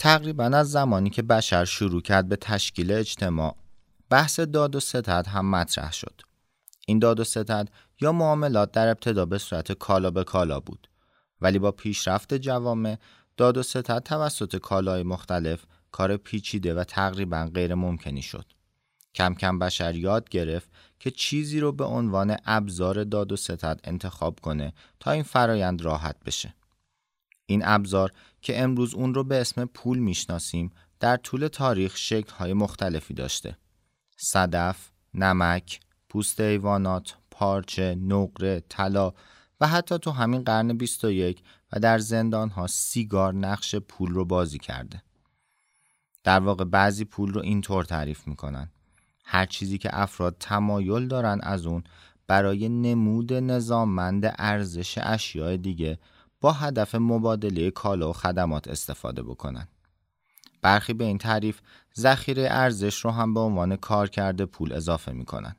تقریبا از زمانی که بشر شروع کرد به تشکیل اجتماع بحث داد و ستد هم مطرح شد. این داد و ستد یا معاملات در ابتدا به صورت کالا به کالا بود ولی با پیشرفت جوامع داد و ستد توسط کالای مختلف کار پیچیده و تقریبا غیر ممکنی شد. کم کم بشر یاد گرفت که چیزی رو به عنوان ابزار داد و ستد انتخاب کنه تا این فرایند راحت بشه. این ابزار که امروز اون رو به اسم پول می‌شناسیم در طول تاریخ شکل‌های مختلفی داشته. صدف، نمک، پوست ایوانات، پارچه، نقره، طلا و حتی تو همین قرن 21 و در زندان ها سیگار نقش پول رو بازی کرده. در واقع بعضی پول رو اینطور تعریف می‌کنن. هر چیزی که افراد تمایل دارن از اون برای نمود نظاممند ارزش اشیاء دیگه با هدف مبادله کالا و خدمات استفاده بکنن. برخی به این تعریف ذخیره ارزش رو هم به عنوان کارکرد پول اضافه می‌کنن.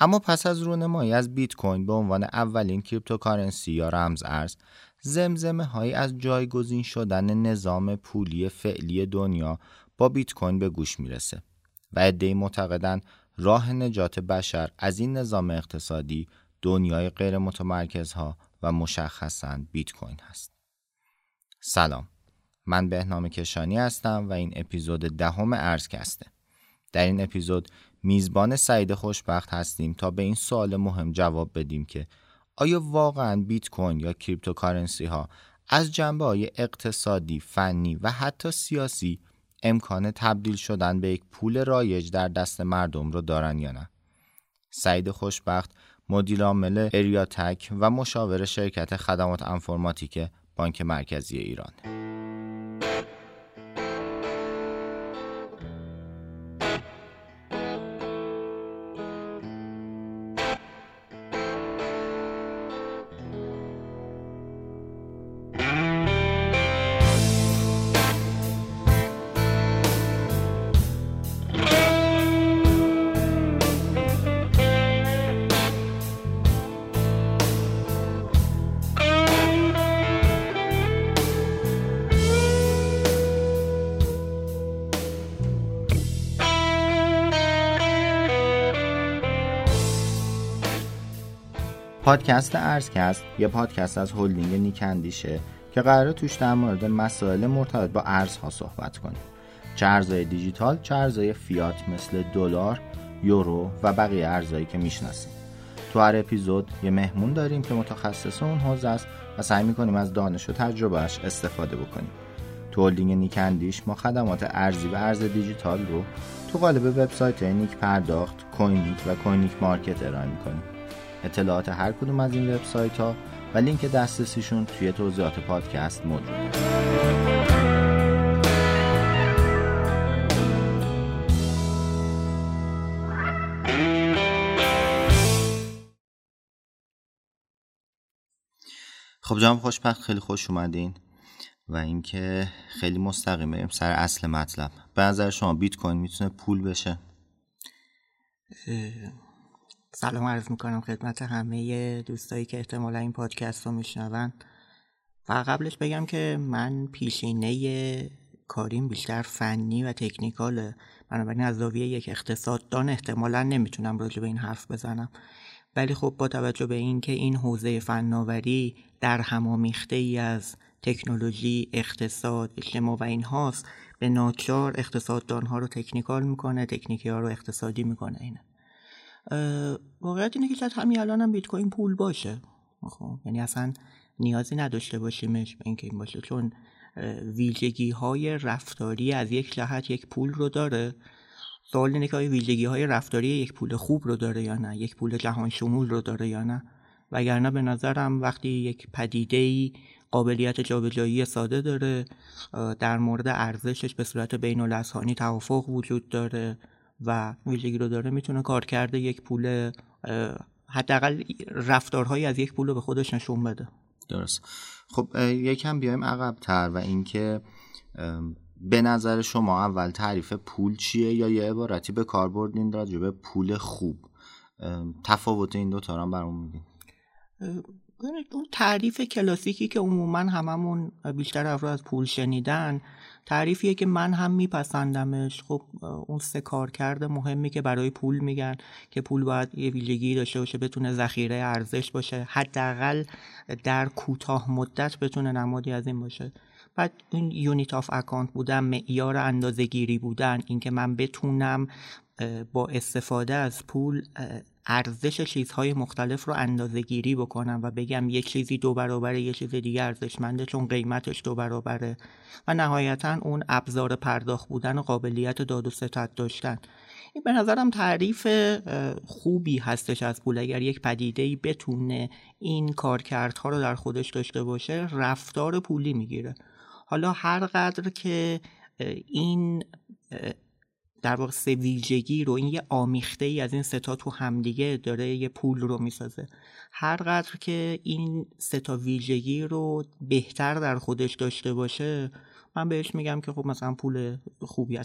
اما پس از رونمایی از بیت کوین به عنوان اولین cryptocurrency یا رمز ارز زمزمه هایی از جایگزین شدن نظام پولی فعلی دنیا با بیت کوین به گوش می‌رسه و عدهای معتقدند راه نجات بشر از این نظام اقتصادی دنیای غیر متمرکزها و مشخصا بیت کوین هست. سلام من بهنام کشانی هستم و این اپیزود دهم ارزکسته. در این اپیزود میزبان سعید خوشبخت هستیم تا به این سوال مهم جواب بدیم که آیا واقعا بیت کوین یا cryptocurrency ها از جنبه های اقتصادی، فنی و حتی سیاسی امکان تبدیل شدن به یک پول رایج در دست مردم رو دارن یا نه؟ سعید خوشبخت مدیر عامل اریاتک و مشاور شرکت خدمات انفرماتیک بانک مرکزی ایران. پادکست ارزکست یه پادکست از هلدینگ نیکندیشه که قراره توش در مورد مسائل مرتبط با ارزها صحبت کنیم. چه ارزهای دیجیتال چه ارزهای فیات مثل دلار یورو و بقیه ارزهایی که می‌شناسیم. تو هر اپیزود یه مهمون داریم که متخصص اون حوزه است و سعی می‌کنیم از دانش و تجربهش استفاده بکنیم. تو هلدینگ نیکندیش ما خدمات ارزی و ارز دیجیتال رو تو قالب وبسایت نیک پرداخت کوینیک و کوینیک مارکت ارائه می‌کنیم. اطلاعات هر کدوم از این وبسایت ها و لینک دسترسیشون توی توضیحات پادکست موجوده خب جناب خوشبخت خیلی خوش اومدین و اینکه خیلی مستقیم سر اصل مطلب. به نظر شما بیت کوین می‌تونه پول بشه؟ سلام عرض می‌کنم خدمت همه دوستایی که احتمالا این پادکست رو میشنون. و قبلش بگم که من پیشینه کاریم بیشتر فنی و تکنیکاله. بنابراین از زاویه یک اقتصاددان احتمالا نمی‌تونم راجع به این حرف بزنم. ولی خب با توجه به اینکه این حوزه فناوری در همامیخته ای از تکنولوژی اقتصاد اجتماع و این هاست به ناچار اقتصاددان ها رو تکنیکال می‌کنه تکنیکی ها رو اقتصادی می‌کنه اینه. واقعیت اینه که شاید همین الان هم بیت کوین پول باشه. خب یعنی اصلا نیازی نداشته باشیمش اینکه این باشه چون ویژگی های رفتاری از یک جهت یک پول رو داره. سوال اینه که آیا ویژگی های رفتاری یک پول خوب رو داره یا نه یک پول جهان شمول رو داره یا نه؟ وگرنه به نظرم وقتی یک پدیده ای قابلیت جابجایی ساده داره در مورد ارزشش به صورت بین توافق وجود داره. و ویژگی رو داره می‌تونه کار کرده یک پول حداقل رفتارهایی از یک پول رو به خودش نشون بده. درست. خب یکم بیایم عقبتر و اینکه به نظر شما اول تعریف پول چیه یا یه عبارتی به کار بردین راجع به پول خوب؟ تفاوت این دو تا رو برامون میگین اون تعریف کلاسیکی که عموما هممون بیشتر افراد از پول شنیدن تعریفیه که من هم میپسندمش. خب اون سه کارکرد مهمی که برای پول میگن که پول باید یه ویژگی داشته باشه بتونه ذخیره ارزش باشه حداقل در کوتاه مدت بتونه نمادی از این باشه. بعد این unit of account بودن معیار اندازه گیری بودن اینکه من بتونم با استفاده از پول ارزش چیزهای مختلف رو اندازه گیری بکنم و بگم یک چیزی دو برابره یه چیز دیگه ارزشمنده چون قیمتش دو برابره. و نهایتا اون ابزار پرداخت بودن و قابلیت داد و ستت داشتن. این به نظرم تعریف خوبی هستش از پول. اگر یک پدیده ای بتونه این کارکردها رو در خودش داشته باشه رفتار پولی می‌گیره. حالا هر قدر که این در واقع سه ویژگی رو این یه آمیخته ای از این ستا تو همدیگه داره یه پول رو می‌سازه. هر قدر که این ستا ویژگی رو بهتر در خودش داشته باشه من بهش میگم که خب مثلا پول خوبی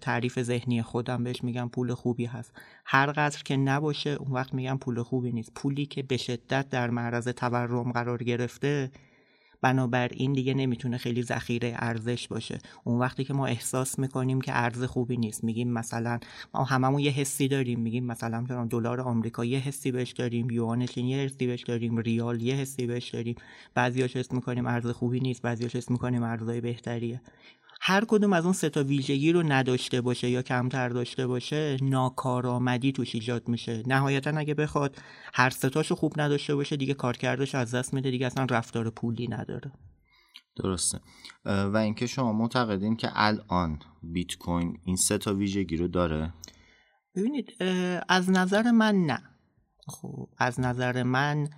تعریف ذهنی خودم بهش میگم پول خوبی هست. هر قدر که نباشه اون وقت میگم پول خوبی نیست. پولی که به شدت در معرض تورم قرار گرفته بنابراین دیگه نمی‌تونه خیلی ذخیره ارزش باشه. اون وقتی که ما احساس می‌کنیم که ارز خوبی نیست میگیم مثلا ما هممون یه حسی داریم میگیم مثلا دلار آمریکا یه حسی بهش داریم یوان چین یه حسی بهش داریم ریال یه حسی بهش داریم. بعضیاش حس می‌کنیم ارز خوبی نیست بعضیاش حس می‌کنیم ارزهای بهتریه. هر کدوم از اون سه تا ویژگی رو نداشته باشه یا کمتر داشته باشه ناکارآمدی توش ایجاد میشه. نهایتا اگه بخواد هر ستاشو خوب نداشته باشه دیگه کارکردش از دست میده دیگه اصلا رفتار پولی نداره. درسته. و اینکه شما معتقدین که الان بیت کوین این سه تا ویژگی رو داره؟ ببینید از نظر من نه. خب از نظر من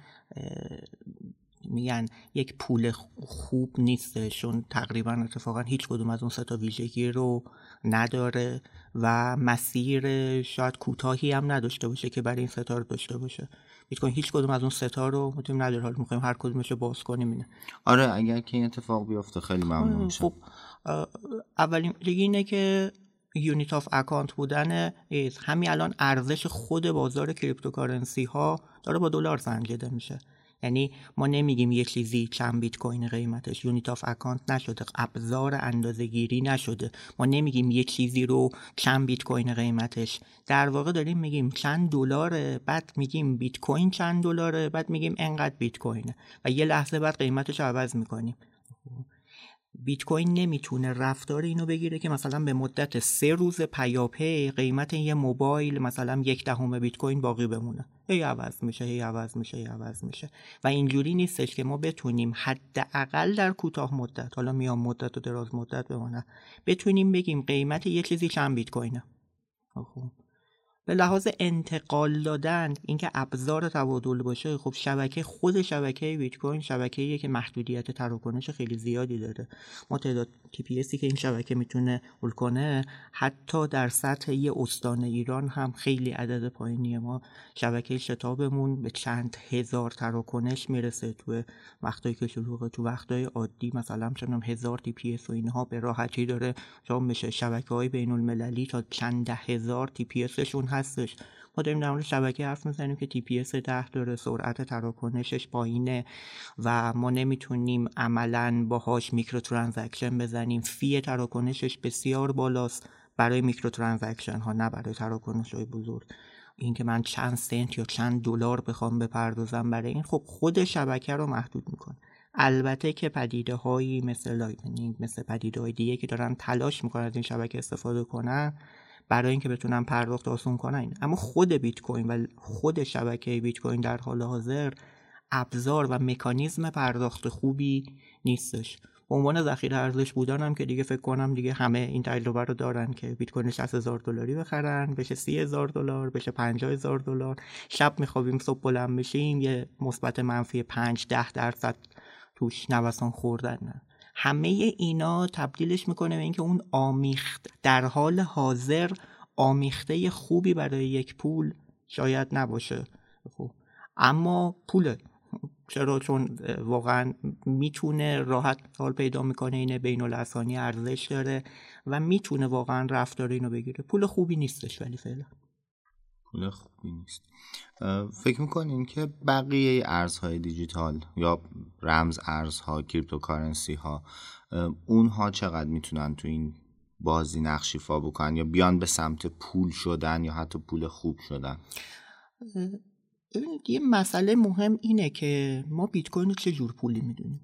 میگن یک پول خوب نیستشون. تقریبا اتفاقا هیچ کدوم از اون سه تا ویژگی رو نداره و مسیر شاید کوتاهی هم نداشته باشه که برای این ستا رو داشته باشه. بیت کوین هیچ کدوم از اون ستا رو می‌تونیم نداره حال می‌خوایم. هر کدومش رو باز کنیم اینه. آره اگر که این اتفاق بیفته خیلی ممنون میشم خب اولین اینه که unit of account بودن همین الان ارزش خود بازار cryptocurrency ها داره با دلار سنجیده میشه. یعنی ما نمیگیم یه چیزی چند بیت کوین قیمتش unit of account نشده ابزار اندازه گیری نشده. ما نمیگیم یه چیزی رو چند بیت کوین قیمتش. در واقع داریم میگیم چند دلاره بعد میگیم بیت کوین چند دلاره بعد میگیم انقدر بیت کوینه. و یه لحظه بعد قیمتش عوض می‌کنیم. بیت کوین نمی‌تونه رفتار اینو بگیره که مثلا به مدت سه روز پیاپی قیمت یه موبایل مثلا یک دهم بیت کوین باقی بمونه. هی عوض میشه هی عوض میشه هی عوض میشه. و اینجوری نیستش که ما بتونیم حداقل در کوتاه مدت حالا میام مدت و دراز مدت بمونه بتونیم بگیم قیمت یه چیزی چند بیت کوینه. خب. به لحاظ انتقال دادن اینکه ابزار تبادل باشه خب شبکه خود شبکه بیت کوین شبکه‌ایه که محدودیت تراکنش خیلی زیادی داره. ما تعداد تی که این شبکه می‌تونه حل کنه حتی در سطح یه استان ایران هم خیلی عدد پایینیه ما شبکه شتابمون به چند هزار تراکنش می‌رسه تو وقتایی که شلوغه. تو وقتای عادی مثلا چندم هزار تی پی و اینها به راحتی داره. جام میشه شبکه های تا چند هزار تی پی هستش. ما داریم در مورد شبکه حرف می‌زنیم که پی 10 داره سرعت تراکنشش پایینه و ما نمی‌تونیم عملا باهاش micro transaction بزنیم. fee تراکنشش بسیار بالاست برای micro transaction ها نه برای تراکنش های بزرگ. اینکه من چند سنت یا چند دلار بخوام بپردازم برای این خب خود شبکه رو محدود می‌کنه. البته که پدیده هایی مثل Lightning مثل پدیده های دیگه که دارن تلاش می‌کنن از این شبکه استفاده کنن برای اینکه بتونن پرداخت آسون کنن. اما خود بیت کوین و خود شبکه بیت کوین در حال حاضر ابزار و مکانیزم پرداخت خوبی نیستش. به عنوان ذخیره ارزش بودن که دیگه فکر کنم دیگه همه این تجربه رو دارن که بیت کوین 60 هزار دلاری بخرن بشه 30 هزار دلار بشه 50 هزار دلار. شب میخوابیم صبح بلند بشیم یه مثبت منفی 5 10 درصد توش نوسان خوردن همه اینا تبدیلش می‌کنه به اینکه اون آمیخت در حال حاضر آمیخته خوبی برای یک پول شاید نباشه. خب اما پوله. چرا؟ چون واقعا می‌تونه راحت حال پیدا می‌کنه اینه بین‌الاذهانی ارزش داره و می‌تونه واقعا رفتار اینو بگیره. پول خوبی نیستش ولی فعلا. پول خوبی نیست. فکر می‌کنین که بقیه ارزهای دیجیتال یا رمز ارزها cryptocurrency ها اونها چقدر می‌تونن تو این بازی نقشیفا بکنن یا بیان به سمت پول شدن یا حتی پول خوب شدن؟ یه مسئله مهم اینه که ما بیت کوین رو چه جور پولی می‌دونیم؟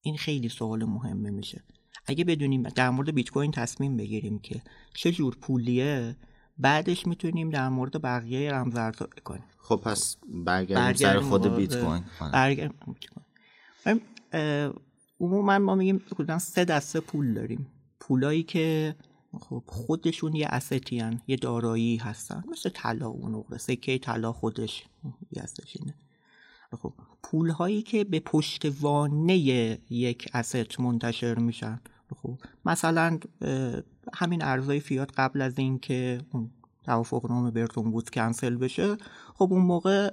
این خیلی سوال مهمه میشه. اگه بدونیم در مورد بیت کوین تصمیم بگیریم که چه جور پولیه بعدش می‌تونیم در مورد بقیه رمزارزها بکنیم. خب پس برگردیم سر خود بیت کوین عموما ما میگیم کلا سه دسته پول داریم. پولایی که خب خودشون یه استی هن. یه دارایی هستن. مثل طلا و نقره سکه طلا خودش یه اینه. خب پول هایی که به پشتوانه یک اسست منتشر میشن. خب مثلا همین ارزهای فیات قبل از اینکه اون توافق نام برتون بود کنسل بشه خب اون موقع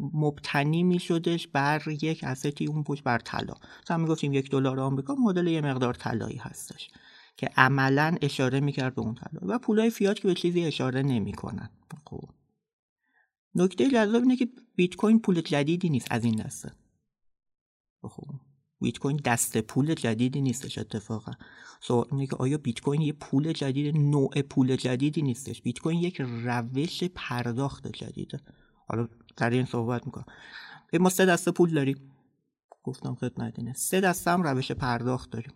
مبتنی می شدش بر یک استی اون پشت بر طلا. مثلا می گفتیم یک دلار آمریکا مدل یه مقدار طلایی هستش که عملا اشاره می‌کرد به اون طلا و پولای فیات که به چیزی اشاره نمی‌کنن. خب. نکته جذاب اینه که بیت کوین پول جدیدی نیست از این دسته. خب. بیت کوین دست پول جدیدی نیستش اتفاقا. سوال اینه که آیا بیت کوین یه پول جدید نوع پول جدیدی نیستش؟ بیت کوین یک روش پرداخت جدیده. حالا در این صحبت می‌کنم. ما سه دسته پول داریم. گفتم خدمت اینه سه دسته هم روش پرداخت داریم.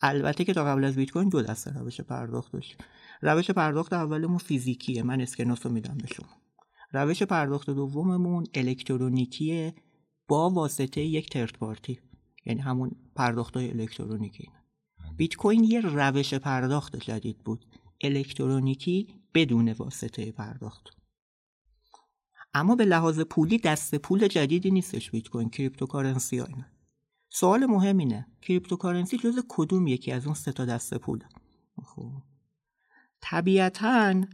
البته که تا قبل از بیت کوین دو دسته روش پرداخت داشت روش پرداخت اولمون فیزیکیه. من اسکناس رو میدم به شما. روش پرداخت دوممون الکترونیکیه با واسطه یک ترد پارتی یعنی همون پرداخت های الکترونیکی بله. بیت کوین یه روش پرداخت جدید بود. الکترونیکی بدون واسطه پرداخت. اما به لحاظ پولی دست پول جدیدی نیستش بیت کوین cryptocurrency ها اینه سوال مهم اینه cryptocurrency جزو کدوم یکی از اون سه تا دسته پوله؟ خب. طبیعتا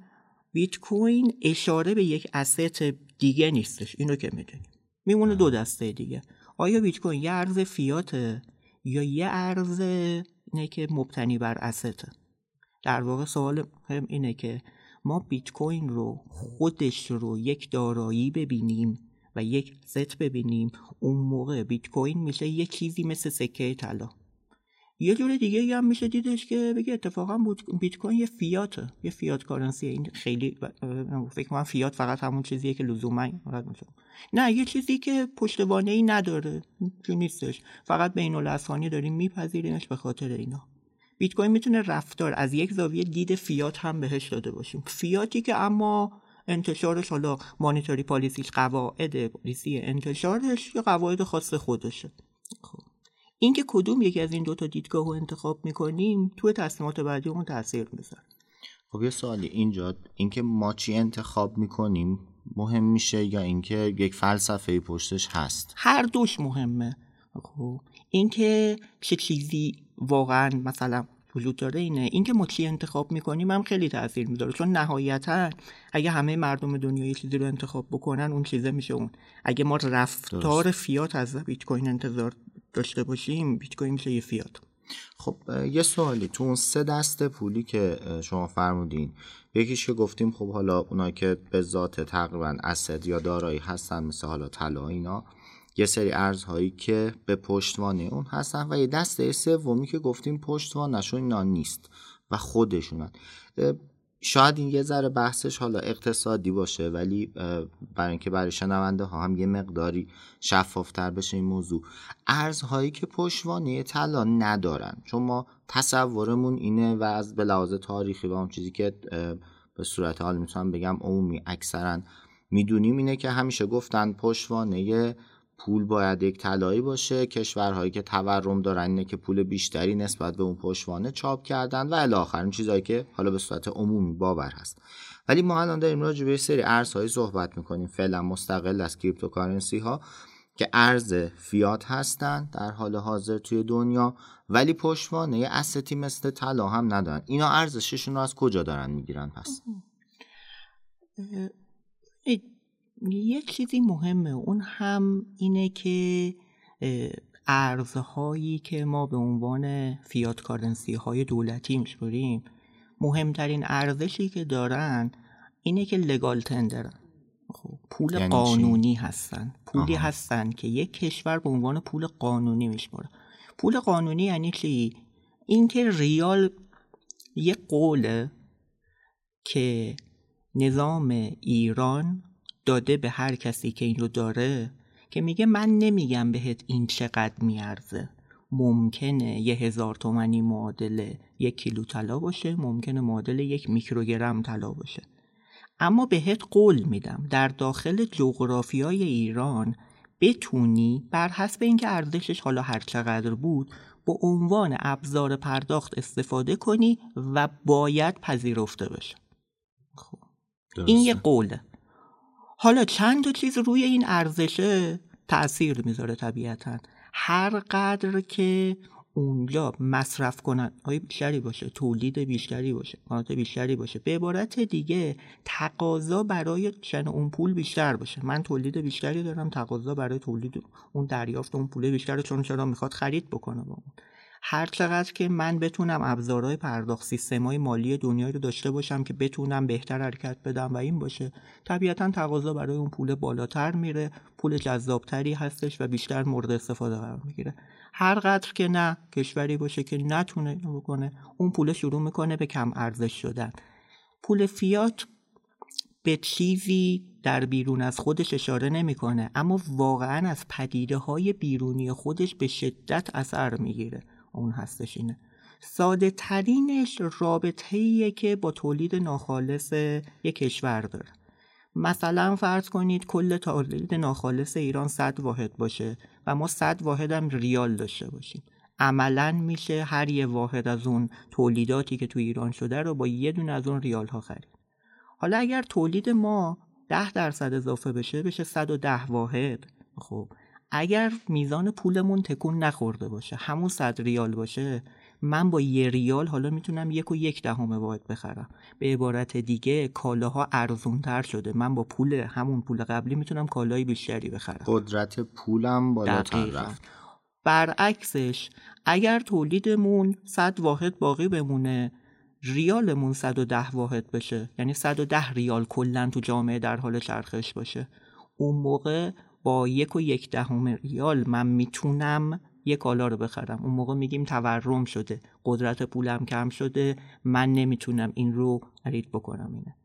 بیت کوین اشاره به یک asset دیگه نیستش. اینو که می‌دونیم میمونه دو دسته دیگه. آیا بیت کوین یه ارز فیاته؟ یا یه ارز اینه که مبتنی بر استه در واقع سوال هم اینه که ما بیت کوین رو خودش رو یک دارایی ببینیم و یک ست ببینیم اون موقع بیت کوین میشه یه چیزی مثل سکه طلا. یه جور دیگه هم میشه دیدش که بگه اتفاقا بیت کوین یه فیاته یه فیات کارنسی. این خیلی فکر کنم فیات فقط همون چیزیه که لزوما نه یه چیزی که پشتوانه ای نداره. چون نیستش. فقط بین الاسانی داریم میپذیریمش به خاطر اینا. بیت کوین می‌تونه رفتار از یک زاویه دید فیات هم بهش داده باشیم. فیاتی که اما انتشارش حالا مانیتوری پالیسیش قواعد پالیسی انتشارش یا قواعد خاص خودشه. خب. اینکه کدوم یکی از این دوتا دیدگاه رو انتخاب می‌کنیم توی تصمیمات بعدی اون تاثیر می‌ذاره. خب یه سوالی. اینجا اینکه ما چی انتخاب می‌کنیم مهم میشه یا اینکه یک فلسفه پشتش هست؟ هر دوش مهمه. خب اینکه چه چیزی واقعا مثلا وجود داره اینه. اینکه ما چی انتخاب می‌کنیم هم خیلی تاثیر می‌ذاره. چون نهایتا اگه همه مردم دنیا یه چیزی رو انتخاب بکنن اون چیزه میشه اون. اگه ما رفتار فیات از بیت کوین انتظار داشته باشیم بیت کوین میشه یه فیات خب یه سوالی. تو اون سه دسته پولی که شما فرمودین یکیش که گفتیم خب حالا اونا که به ذات تقریبا اسد یا دارایی هستن مثل حالا طلا اینا یه سری ارزهایی که به پشتوانه اون هستن و یه دسته سومی که گفتیم پشتوانشون اینا نیست و خودشونن. شاید این یه ذره بحثش حالا اقتصادی باشه ولی برای اینکه برای شنونده ها هم یه مقداری شفافتر بشه این موضوع. ارزهایی که پشتوانه طلا ندارن چون ما تصورمون اینه و از به لحاظ تاریخی و اون چیزی که به صورت حال می‌تونم بگم عمومی اکثرا می‌دونیم اینه که همیشه گفتن پشتوانه پول باید یک طلایی باشه. کشورهایی که تورم دارن اینه که پول بیشتری نسبت به اون پشتوانه چاپ کردن و الی این چیزهایی که حالا به صورت عمومی باور هست. ولی ما الان داریم راجع به سری ارزهایی صحبت می‌کنیم. فعلا مستقل از cryptocurrency ها که ارز فیات هستن در حال حاضر توی دنیا ولی پشتوانه asset ی مثل طلا هم ندارن. اینا ارزششون رو از کجا دارن می‌گیرن پس؟ یه چیزی مهمه. اون هم اینه که ارزهایی که ما به عنوان فیات کارنسی های دولتی میشوریم مهمترین ارزشی که دارن اینه که لگال تندرن خب پول یعنی چی؟ قانونی هستن. پولی آها. هستن که یک کشور به عنوان پول قانونی میشماره. پول قانونی یعنی چی؟ اینکه ریال یه قوله که نظام ایران داده به هر کسی که این رو داره که میگه من نمیگم بهت این چقدر میارزه. ممکنه یه هزار تومنی معادل یک کیلو طلا باشه ممکنه معادل یک میکروگرم طلا باشه. اما بهت قول میدم در داخل جغرافیای ایران بتونی بر حسب اینکه ارزشش حالا هر چقدر بود به عنوان ابزار پرداخت استفاده کنی و باید پذیرفته بشه خب. این یه قوله. حالا چند تا چیز روی این ارزشه تاثیر می‌ذاره طبیعتا؟ هر قدر که اونجا مصرف کنن های بیشتری باشه تولید بیشتری باشه قانات بیشتری باشه به عبارت دیگه تقاضا برای شن اون پول بیشتر باشه. من تولید بیشتری دارم تقاضا برای تولید اون دریافت اون پول بیشتره چون چرا می‌خواد خرید بکنه با اون. هر چقدر که من بتونم ابزارهای پرداخت سیستمای مالی دنیایی رو داشته باشم که بتونم بهتر حرکت بدم و این باشه طبیعتا تقاضا برای اون پول بالاتر میره پول جذابتری هستش و بیشتر مورد استفاده قرار می‌گیره. هر قدر که نه کشوری باشه که نتونه بکنه اون پول شروع می‌کنه به کم ارزش شدن. پول فیات به چیزی در بیرون از خودش اشاره نمی‌کنه اما واقعا از پدیده های بیرونی خودش به شدت اثر می‌گیره. اون هستش اینه. ساده ترینش رابطه که با تولید ناخالص یک کشور داره. مثلا فرض کنید کل تولید ناخالص ایران 100 واحد باشه و ما 100 واحد هم ریال داشته باشیم. عملا میشه هر یه واحد از اون تولیداتی که تو ایران شده رو با یه دونه از اون ریال ها خرید. حالا اگر تولید ما 10 درصد اضافه بشه بشه 110 واحد. خب اگر میزان پولمون تکون نخورده باشه همون 100 ریال باشه من با یه ریال حالا می‌تونم یک و یک دهم واحد بخرم. به عبارت دیگه کالاها ارزون تر شده. من با پول همون پول قبلی می‌تونم کالای بیشتری بخرم. قدرت پولم بالاتر. رفت. برعکسش اگر تولیدمون 100 واحد باقی بمونه ریالمون 110 واحد بشه. یعنی 110 ریال کلا تو جامعه در حال چرخش باشه. اون موقع با یک و یک دهم ریال من می‌تونم یک کالا رو بخرم. اون موقع میگیم تورم شده قدرت پولم کم شده من نمی‌تونم این رو خرید بکنم اینه.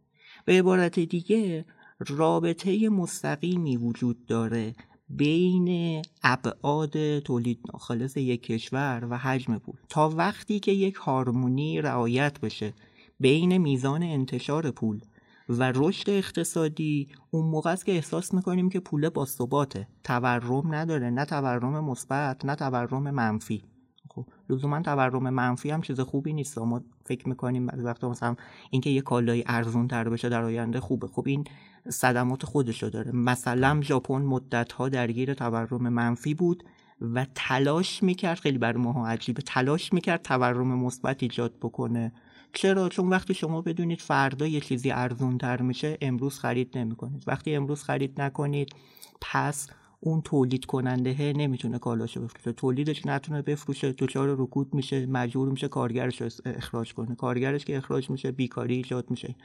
به عبارت دیگه رابطه مستقیمی وجود داره بین ابعاد تولید ناخالص یک کشور و حجم پول. تا وقتی که یک هارمونی رعایت بشه بین میزان انتشار پول و رشد اقتصادی اون موقع است که احساس می‌کنیم که پول با ثباته. تورم نداره نه تورم مثبت نه تورم منفی. خب لزوما تورم منفی هم چیز خوبی نیست. ما فکر می‌کنیم بعضی وقتا مثلا اینکه یه کالای ارزون تر بشه در آینده خوبه. خب این صدمات خودشو داره. مثلا ژاپن مدت ها درگیر تورم منفی بود و تلاش می‌کرد خیلی برای ماها عجیبه تلاش می‌کرد تورم مثبت ایجاد بکنه. چرا؟ چون وقتی شما بدونید فردا یه چیزی ارزون تر میشه امروز خرید نمی‌کنید. وقتی امروز خرید نکنید پس اون تولید کننده نمی‌تونه کالاشو بفروشه. تولیدش نتونه بفروشه دچار رکود میشه مجبور میشه کارگرش رو اخراج کنه. کارگرش که اخراج میشه بیکاری ایجاد میشه.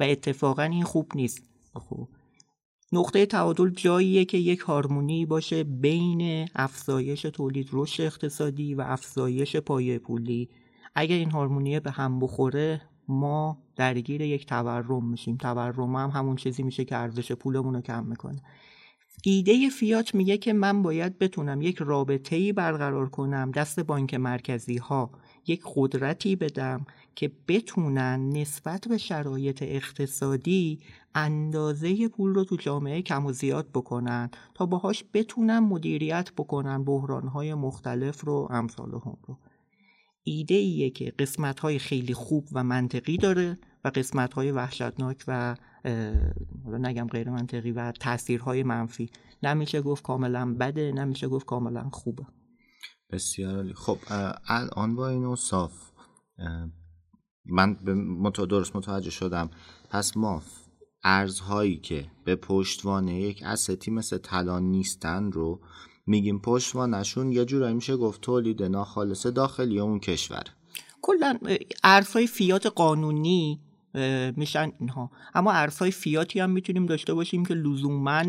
و اتفاقا این خوب نیست. خب. نقطه تعادل جاییه که یک هارمونی باشه بین افزایش تولید رشد اقتصادی و افزایش پایه پولی. اگر این هارمونیه به هم بخوره ما درگیر یک تورم میشیم. تورم هم همون چیزی میشه که ارزش پولمون رو کم می‌کنه. ایده فیات میگه که من باید بتونم یک رابطه ای برقرار کنم دست بانک مرکزی ها یک قدرتی بدم که بتونن نسبت به شرایط اقتصادی اندازه پول رو تو جامعه کم و زیاد بکنن تا باهاش بتونن مدیریت بکنن بحرانهای مختلف رو امثال هم رو. ایده ایه که قسمت های خیلی خوب و منطقی داره و قسمت های وحشتناک و نگم غیر منطقی و تاثیرهای منفی. نمیشه گفت کاملا بده نمیشه گفت کاملا خوبه. بسیار عالی. خب الان با این صاف من به درست متوجه شدم. پس ما ارزهایی که به پشتوانه یک استی مثل طلا نیستن رو میگیم پشتوانشون یه جورایی میشه گفت تولید ناخالص داخلی اون کشور. کلا ارزهای فیات قانونی میشن اینها. اما ارزهای فیاتی هم می‌تونیم داشته باشیم که لزوما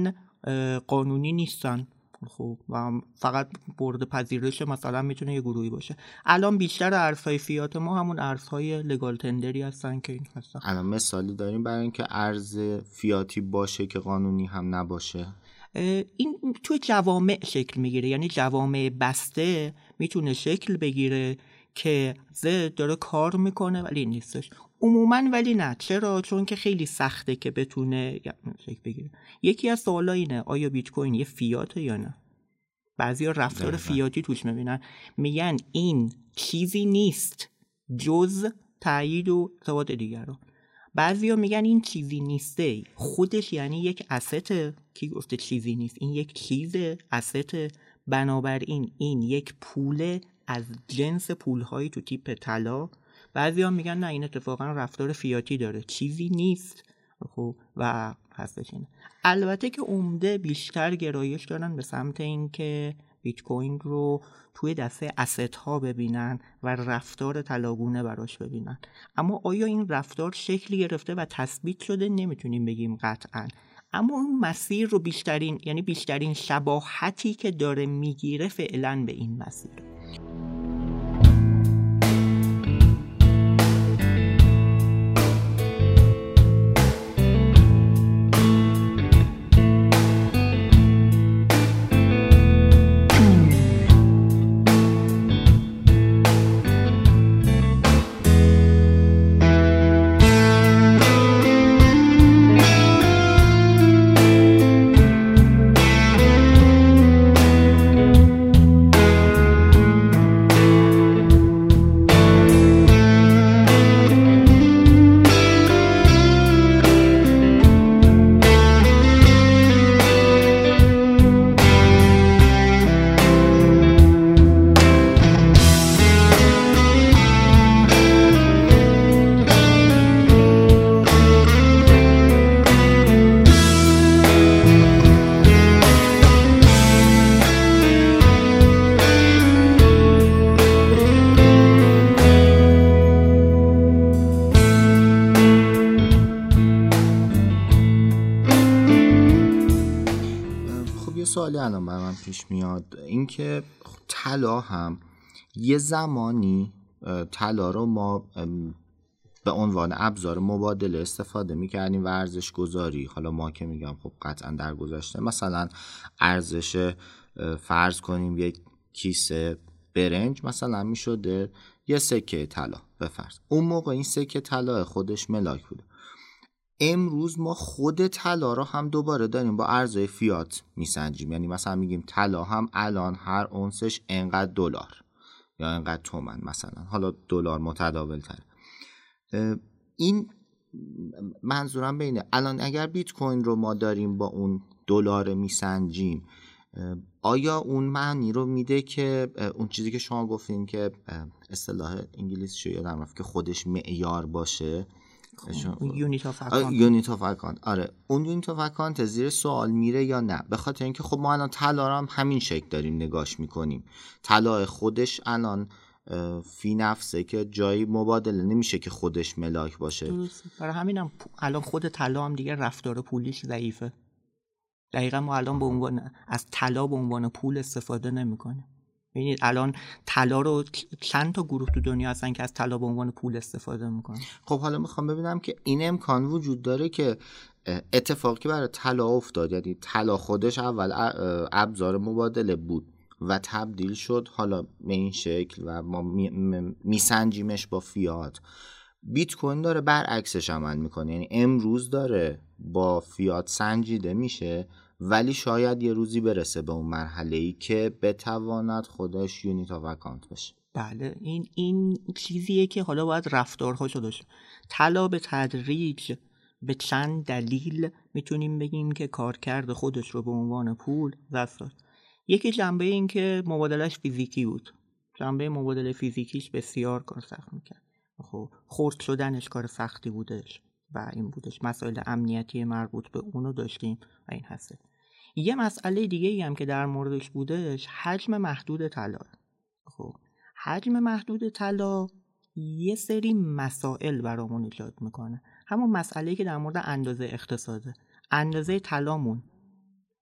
قانونی نیستن. خب و فقط برد پذیرش مثلا می‌تونه یه گروهی باشه. الان بیشتر ارزهای فیات ما همون ارزهای لگال تندری هستن که این هستن. الان مثالی داریم برای اینکه ارز فیاتی باشه که قانونی هم نباشه. این تو جوامع شکل می‌گیره. یعنی جوامع بسته می‌تونه شکل بگیره که زد داره کار می‌کنه ولی نیستش. عموما ولی نه. چرا؟ چون که خیلی سخته که بتونه شکل بگیره. یکی از سوالا اینه آیا بیت کوین یه فیاته یا نه؟ بعضی ها رفتار فیاتی توش می‌بینن. میگن این چیزی نیست جز تایید و ثبات دیگران. بعضی ها میگن این چیزی نیسته. خودش یعنی یک استه کی گفته چیزی نیست؟ این یک چیز استه بنابراین این یک پول از جنس پولهایی تو تیپ طلا. بعضی هم میگن نه این اتفاقا رفتار فیاتی داره. چیزی نیست. خب و هستش البته که عمده بیشتر گرایش دارن به سمت اینکه بیت کوین رو توی دسته اسست ها ببینن و رفتار طلاگونه براش ببینن. اما آیا این رفتار شکلی گرفته و تثبیت شده؟ نمی‌تونیم بگیم قطعا. اما اون مسیر رو بیشترین یعنی بیشترین شباهتی که داره می‌گیره فعلا به این مسیر. اینکه طلا هم یه زمانی طلا رو ما به عنوان ابزار مبادله استفاده می‌کردیم و ارزش گذاری حالا ما که میگم خب قطعا در گذشته مثلا ارزش فرض کنیم یک کیسه برنج مثلا می‌شده یه سکه طلا بفرض. اون موقع این سکه طلا خودش ملاک بوده. امروز ما خود طلا رو هم دوباره داریم با ارزهای فیات میسنجیم. یعنی مثلا میگیم طلا هم الان هر اونسش انقدر دلار یا انقدر تومن مثلا. حالا دلار متداول تر این منظورم اینه الان اگر بیت کوین رو ما داریم با اون دلار میسنجیم آیا اون معنی رو میده که اون چیزی که شما گفتین که اصطلاح انگلیسی یادم رفت که خودش معیار باشه؟ unit of account unit of account آره اون unit of account زیر سوال میره یا نه؟ به خاطر اینکه خب ما الان طلا هم همین شکل داریم نگاش می‌کنیم. طلا خودش الان فی نفسه که جایی مبادله. نمیشه که خودش ملاک باشه. برای همینم الان خود طلا هم دیگه رفتار پولیش ضعیفه. دقیقا ما الان به عنوان از طلا به عنوان پول استفاده نمی‌کنیم. ببینید الان طلا رو چند تا گروه تو دنیا هستن که از طلا به عنوان پول استفاده می‌کنن؟ خب حالا می‌خوام ببینم که این امکان وجود داره که اتفاقی برای طلا افتاد. یعنی طلا خودش اول ابزار مبادله بود و تبدیل شد حالا به این شکل و ما میسنجیمش با فیات. بیت کوین داره برعکسش عمل می‌کنه. یعنی امروز داره با فیات سنجیده میشه ولی شاید یه روزی برسه به اون مرحله ای که بتواند خودش unit of account بشه. بله این این چیزیه که حالا باید رفتارهاشو داشت. طلا به تدریج به چند دلیل می‌تونیم بگیم که کارکرد خودش رو به عنوان پول دست یکی جنبه این که مبادلش فیزیکی بود. جنبه مبادله فیزیکیش بسیار کار سخت می‌کرد. خب خورد شدنش کار سختی بودش و این بودش. مسائل امنیتی مربوط به اونو داشتیم و این هسته. یه مسئله دیگه ای هم که در موردش بودش حجم محدود طلا. خب حجم محدود طلا یه سری مسائل برامون ایجاد می‌کنه. همون مسئله که در مورد اندازه اقتصاده. اندازه طلامون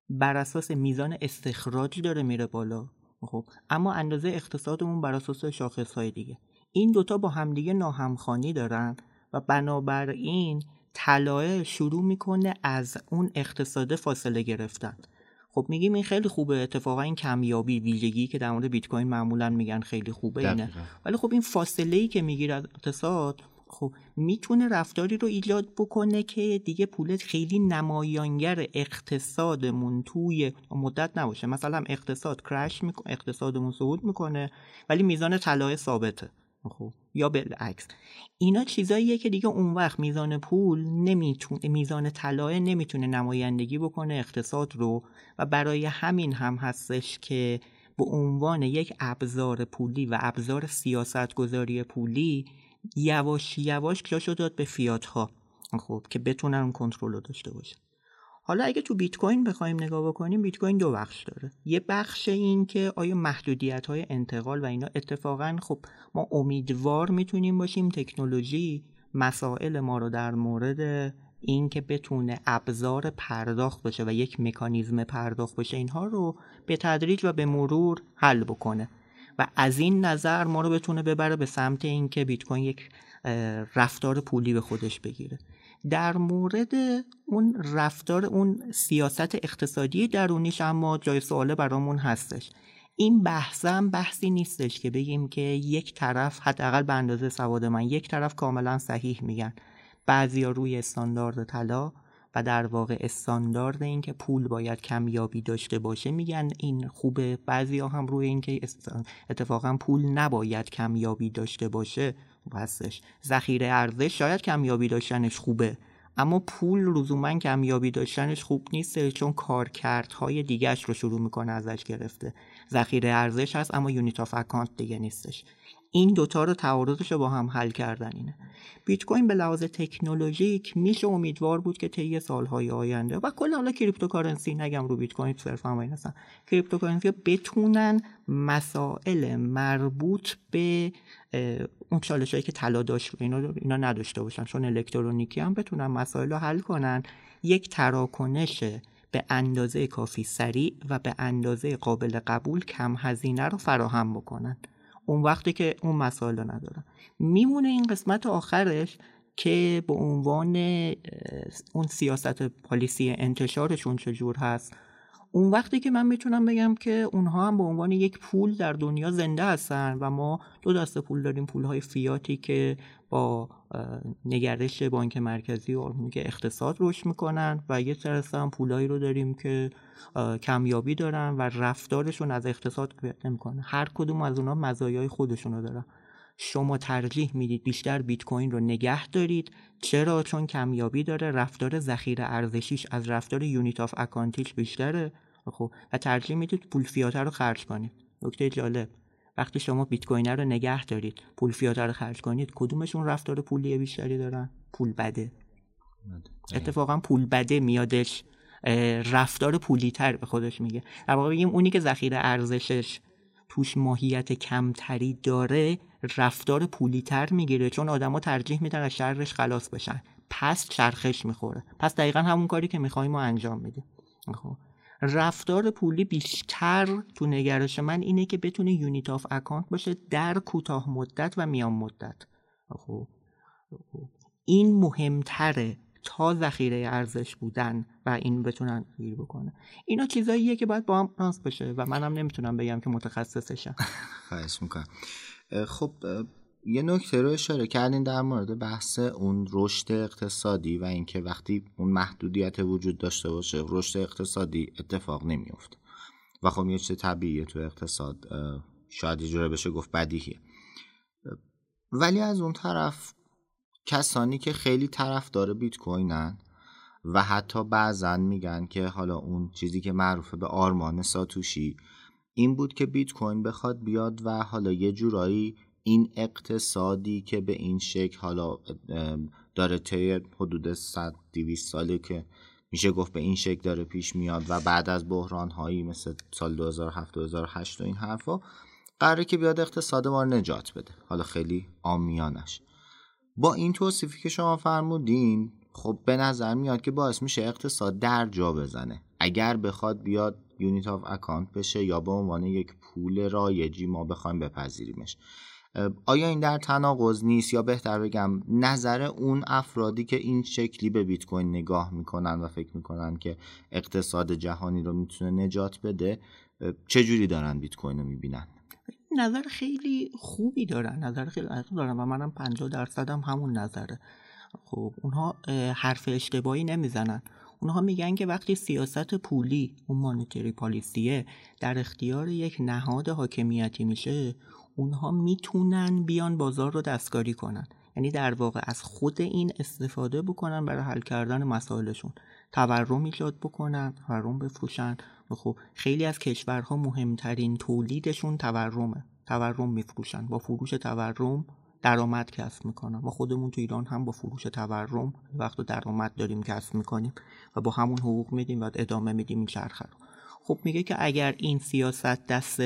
بر اساس میزان استخراج داره میره بالا. خب اما اندازه اقتصادمون بر اساس شاخص های دیگه. این دوتا با همدیگه ناهمخانی دارن و بنابراین طلایه شروع می‌کنه از اون اقتصاد فاصله گرفتن. خب میگیم این خیلی خوبه اتفاقا این کمیابی ویژگی که در مورد بیت کوین معمولا میگن خیلی خوبه اینه. ولی خب این فاصله ای که می‌گیره از اقتصاد خب می‌تونه رفتاری رو ایجاد بکنه که دیگه پولت خیلی نمایانگر اقتصادمون توی مدت نباشه. مثلا اقتصاد کرش می‌کنه اقتصادمون صعود می‌کنه ولی میزان طلای ثابته. خب یا بالعکس. اینا چیزاییه که دیگه اون وقت میزان پول نمی‌تونه میزان طلای نمی‌تونه نمایندگی بکنه اقتصاد رو. و برای همین هم هستش که به عنوان یک ابزار پولی و ابزار سیاست گذاری پولی یواش یواش جاشو داد به فیات ها خب که بتونن کنترل رو داشته باشن. حالا اگه تو بیت کوین بخوایم نگاه بکنیم بیت کوین دو بخش داره. یه بخش این که آیا محدودیت های انتقال و اینا اتفاقا خب ما امیدوار می‌تونیم باشیم تکنولوژی مسائل ما رو در مورد این که بتونه ابزار پرداخت باشه و یک مکانیزم پرداخت باشه اینها رو به تدریج و به مرور حل بکنه. و از این نظر ما رو بتونه ببره به سمت اینکه بیت کوین یک رفتار پولی به خودش بگیره. در مورد اون رفتار اون سیاست اقتصادی درونیش اما جای سواله برامون هستش. این بحثم بحثی نیستش که بگیم که یک طرف حداقل به اندازه سواد من یک طرف کاملا صحیح میگن. بعضیا روی استاندارد طلا و در واقع استاندارد این که پول باید کمیابی داشته باشه میگن. این خوبه. بعضی ها هم روی این که اتفاقا پول نباید کمیابی داشته باشه. هستش. ذخیره ارزش شاید کمیابی داشتنش خوبه اما پول لزوما کمیابی داشتنش خوب نیست چون کارکردهای دیگهش رو شروع می‌کنه ازش گرفته. ذخیره ارزش هست اما unit of account دیگه نیستش. این دوتا رو تعارضش رو با هم حل کردن اینه. بیت کوین به لحاظ تکنولوژیک میشه امیدوار بود که طی سالهای آینده و کل حالا cryptocurrency نگم رو بیت کوین صرفا این هستن. cryptocurrency بتونن مسائل مربوط به اون چالش هایی که طلا داشت اینا, اینا نداشته باشن. چون الکترونیکی هم بتونن مسائل رو حل کنن. یک تراکنش به اندازه کافی سریع و به اندازه قابل قبول کم هزینه رو فراهم بکنن. اون وقتی که اون مسائل رو ندارن میمونه این قسمت آخرش که به عنوان اون سیاست پالیسی انتشارشون چجور هست؟ اون وقتی که من می‌تونم بگم که اونها هم به عنوان یک پول در دنیا زنده هستن و ما دو دسته پول داریم پول های فیاتی که با نگرش بانک مرکزی و میگه اقتصاد رشد می‌کنن و یه طرف هم پولایی رو داریم که کمیابی دارن و رفتارشون از اقتصاد نمی‌کنه. هر کدوم از اونها مزایای خودشون رو دارن. شما ترجیح می‌دید بیشتر بیت کوین رو نگه دارید. چرا؟ چون کمیابی داره رفتار ذخیره ارزشیش از رفتار unit of account یش بیشتره. خب و ترجیح می‌دید پول فیاته رو خرج کنید. نکته جالب. وقتی شما بیت کوین رو نگه دارید پول فیاته رو خرج کنید کدومشون رفتار پولی بیشتری دارن؟ پول بده. اتفاقا پول بده میادش رفتار پولی تر به خودش میگه. در واقع بگیم اونی که ذخیره ارزشش توش ماهیت کمتری داره رفتار پولی تر می‌گیره چون آدما ترجیح میدن از شرش خلاص بشن. پس چرخش می‌خوره. پس دقیقا همون کاری که می‌خوایم ما انجام میدیم. خب. رفتار پولی بیشتر تو نگرش من اینه که بتونه unit of account باشه در کوتاه مدت و میان مدت. خب. این مهمتره. تا ذخیره ارزش بودن و این بتونن گیر بکنه. اینا چیزاییه که باید با هم رانس بشه و منم نمی‌تونم بگم که متخصصشم. خواهش می‌کنم. خب یه نکته رو اشاره کردین در مورد بحث اون رشد اقتصادی و اینکه وقتی اون محدودیت وجود داشته باشه رشد اقتصادی اتفاق نمیفته و خب یه چیز طبیعیه تو اقتصاد شاید یه بشه گفت بدیهیه. ولی از اون طرف کسانی که خیلی طرفدار بیت کوینن و حتی بعضا میگن که حالا اون چیزی که معروفه به آرمان ساتوشی این بود که بیت کوین بخواد بیاد و حالا یه جورایی این اقتصادی که به این شکل حالا داره طی حدود 100 200 ساله که میشه گفت به این شکل داره پیش میاد و بعد از بحران هایی مثل سال 2007 2008 و این حرفا قراره که بیاد اقتصاد ما رو نجات بده. حالا خیلی عامیانش با این توصیفی که شما فرمودین خب به نظر میاد که باعث میشه اقتصاد در جا بزنه. اگر بخواد بیاد unit of account بشه یا به عنوان یک پول رایجی ما بخوایم بپذیریمش. آیا این در تناقض نیست یا بهتر بگم نظر اون افرادی که این شکلی به بیت کوین نگاه می‌کنن و فکر می‌کنن که اقتصاد جهانی رو می‌تونه نجات بده چه جوری دارن بیت کوین رو می‌بینن؟ نظر خیلی خوبی دارن نظر خیلی خوبی دارن و منم 50 درصدم همون نظره. خب اونها حرف اشتباهی نمی‌زنن. اونها میگن که وقتی سیاست پولی اون مانیتری پالیسیه در اختیار یک نهاد حاکمیتی میشه اونها می‌تونن بیان بازار رو دستکاری کنن. یعنی در واقع از خود این استفاده بکنن برای حل کردن مسائلشون. تورم ایجاد بکنن تورم بفروشن و خب خیلی از کشورها مهمترین تولیدشون تورمه. تورم میفروشن. با فروش تورم درآمد کسب می‌کنن. ما خودمون تو ایران هم با فروش تورم وقت درآمد داریم کسب می‌کنیم و با همون حقوق میدیم و ادامه میدیم این چرخه رو. خب میگه که اگر این سیاست دست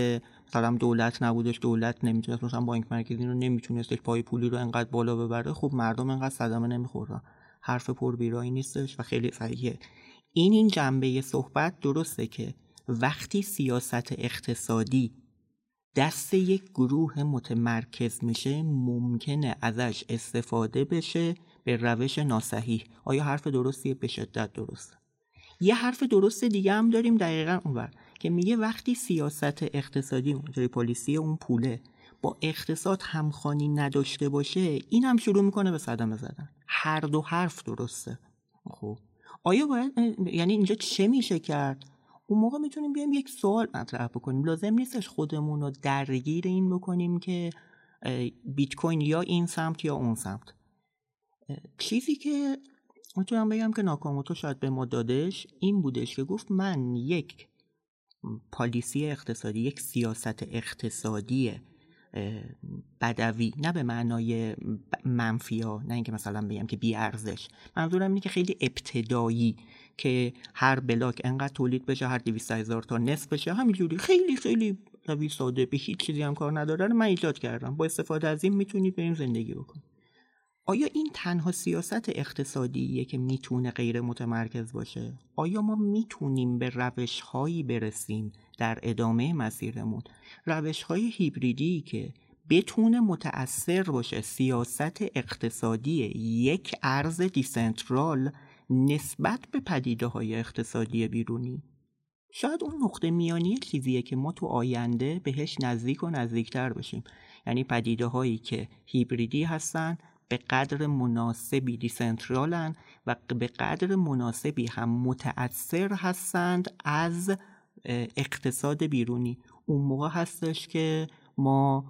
مثلا دولت نبودش دولت نمی‌تونست مثلا بانک مرکزی رو نمیتونستش پای پولی رو انقدر بالا ببره. خب مردم انقدر صدمه نمیخوردن. حرف پربیرایی نیستش و خیلی صحیحه این این جنبه صحبت درسته که وقتی سیاست اقتصادی دست یک گروه متمرکز میشه ممکنه ازش استفاده بشه به روش ناسحیح. آیا حرف درستیه؟ به شدت درسته. یه حرف درست دیگه هم داریم دقیقا اونور. که میگه وقتی سیاست اقتصادی اون پلیسی اون پوله با اقتصاد همخانی نداشته باشه این هم شروع می‌کنه به صدمه زدن. هر دو حرف درسته. خب. آیا باید یعنی اینجا چه میشه کرد؟ اون موقع می‌تونیم بیایم یک سوال مطرح بکنیم. لازم نیستش خودمون رو درگیر این بکنیم که بیت کوین یا این سمت یا اون سمت. چیزی که می‌تونم بگم که ناکاموتو شاید به ما دادش این بودش که گفت من یک پالیسی اقتصادی یک سیاست اقتصادی بدوی نه به معنای منفی ها نه اینکه مثلا بگم که بی ارزش منظورم اینه که خیلی ابتدایی که هر بلاک انقدر تولید بشه هر 200 هزار تا نصف بشه همینجوری خیلی خیلی روی ساده به هیچ چیزی هم کار نداره من ایجاد کردم. با استفاده از این می‌تونید بریم زندگی بکنید. آیا این تنها سیاست اقتصادیه که می‌تونه غیر متمرکز باشه؟ آیا ما می‌تونیم به روش هایی برسیم در ادامه مسیرمون؟ روش های هیبریدی که بتونه متأثر باشه سیاست اقتصادی یک ارز دیسنترال نسبت به پدیده های اقتصادی بیرونی شاید اون نقطه میانی چیزیه که ما تو آینده بهش نزدیک و نزدیکتر بشیم یعنی پدیده هایی که هیبریدی هستن به قدر مناسبی دیسنترالن و به قدر مناسبی هم متأثر هستند از اقتصاد بیرونی. اون موقع هستش که ما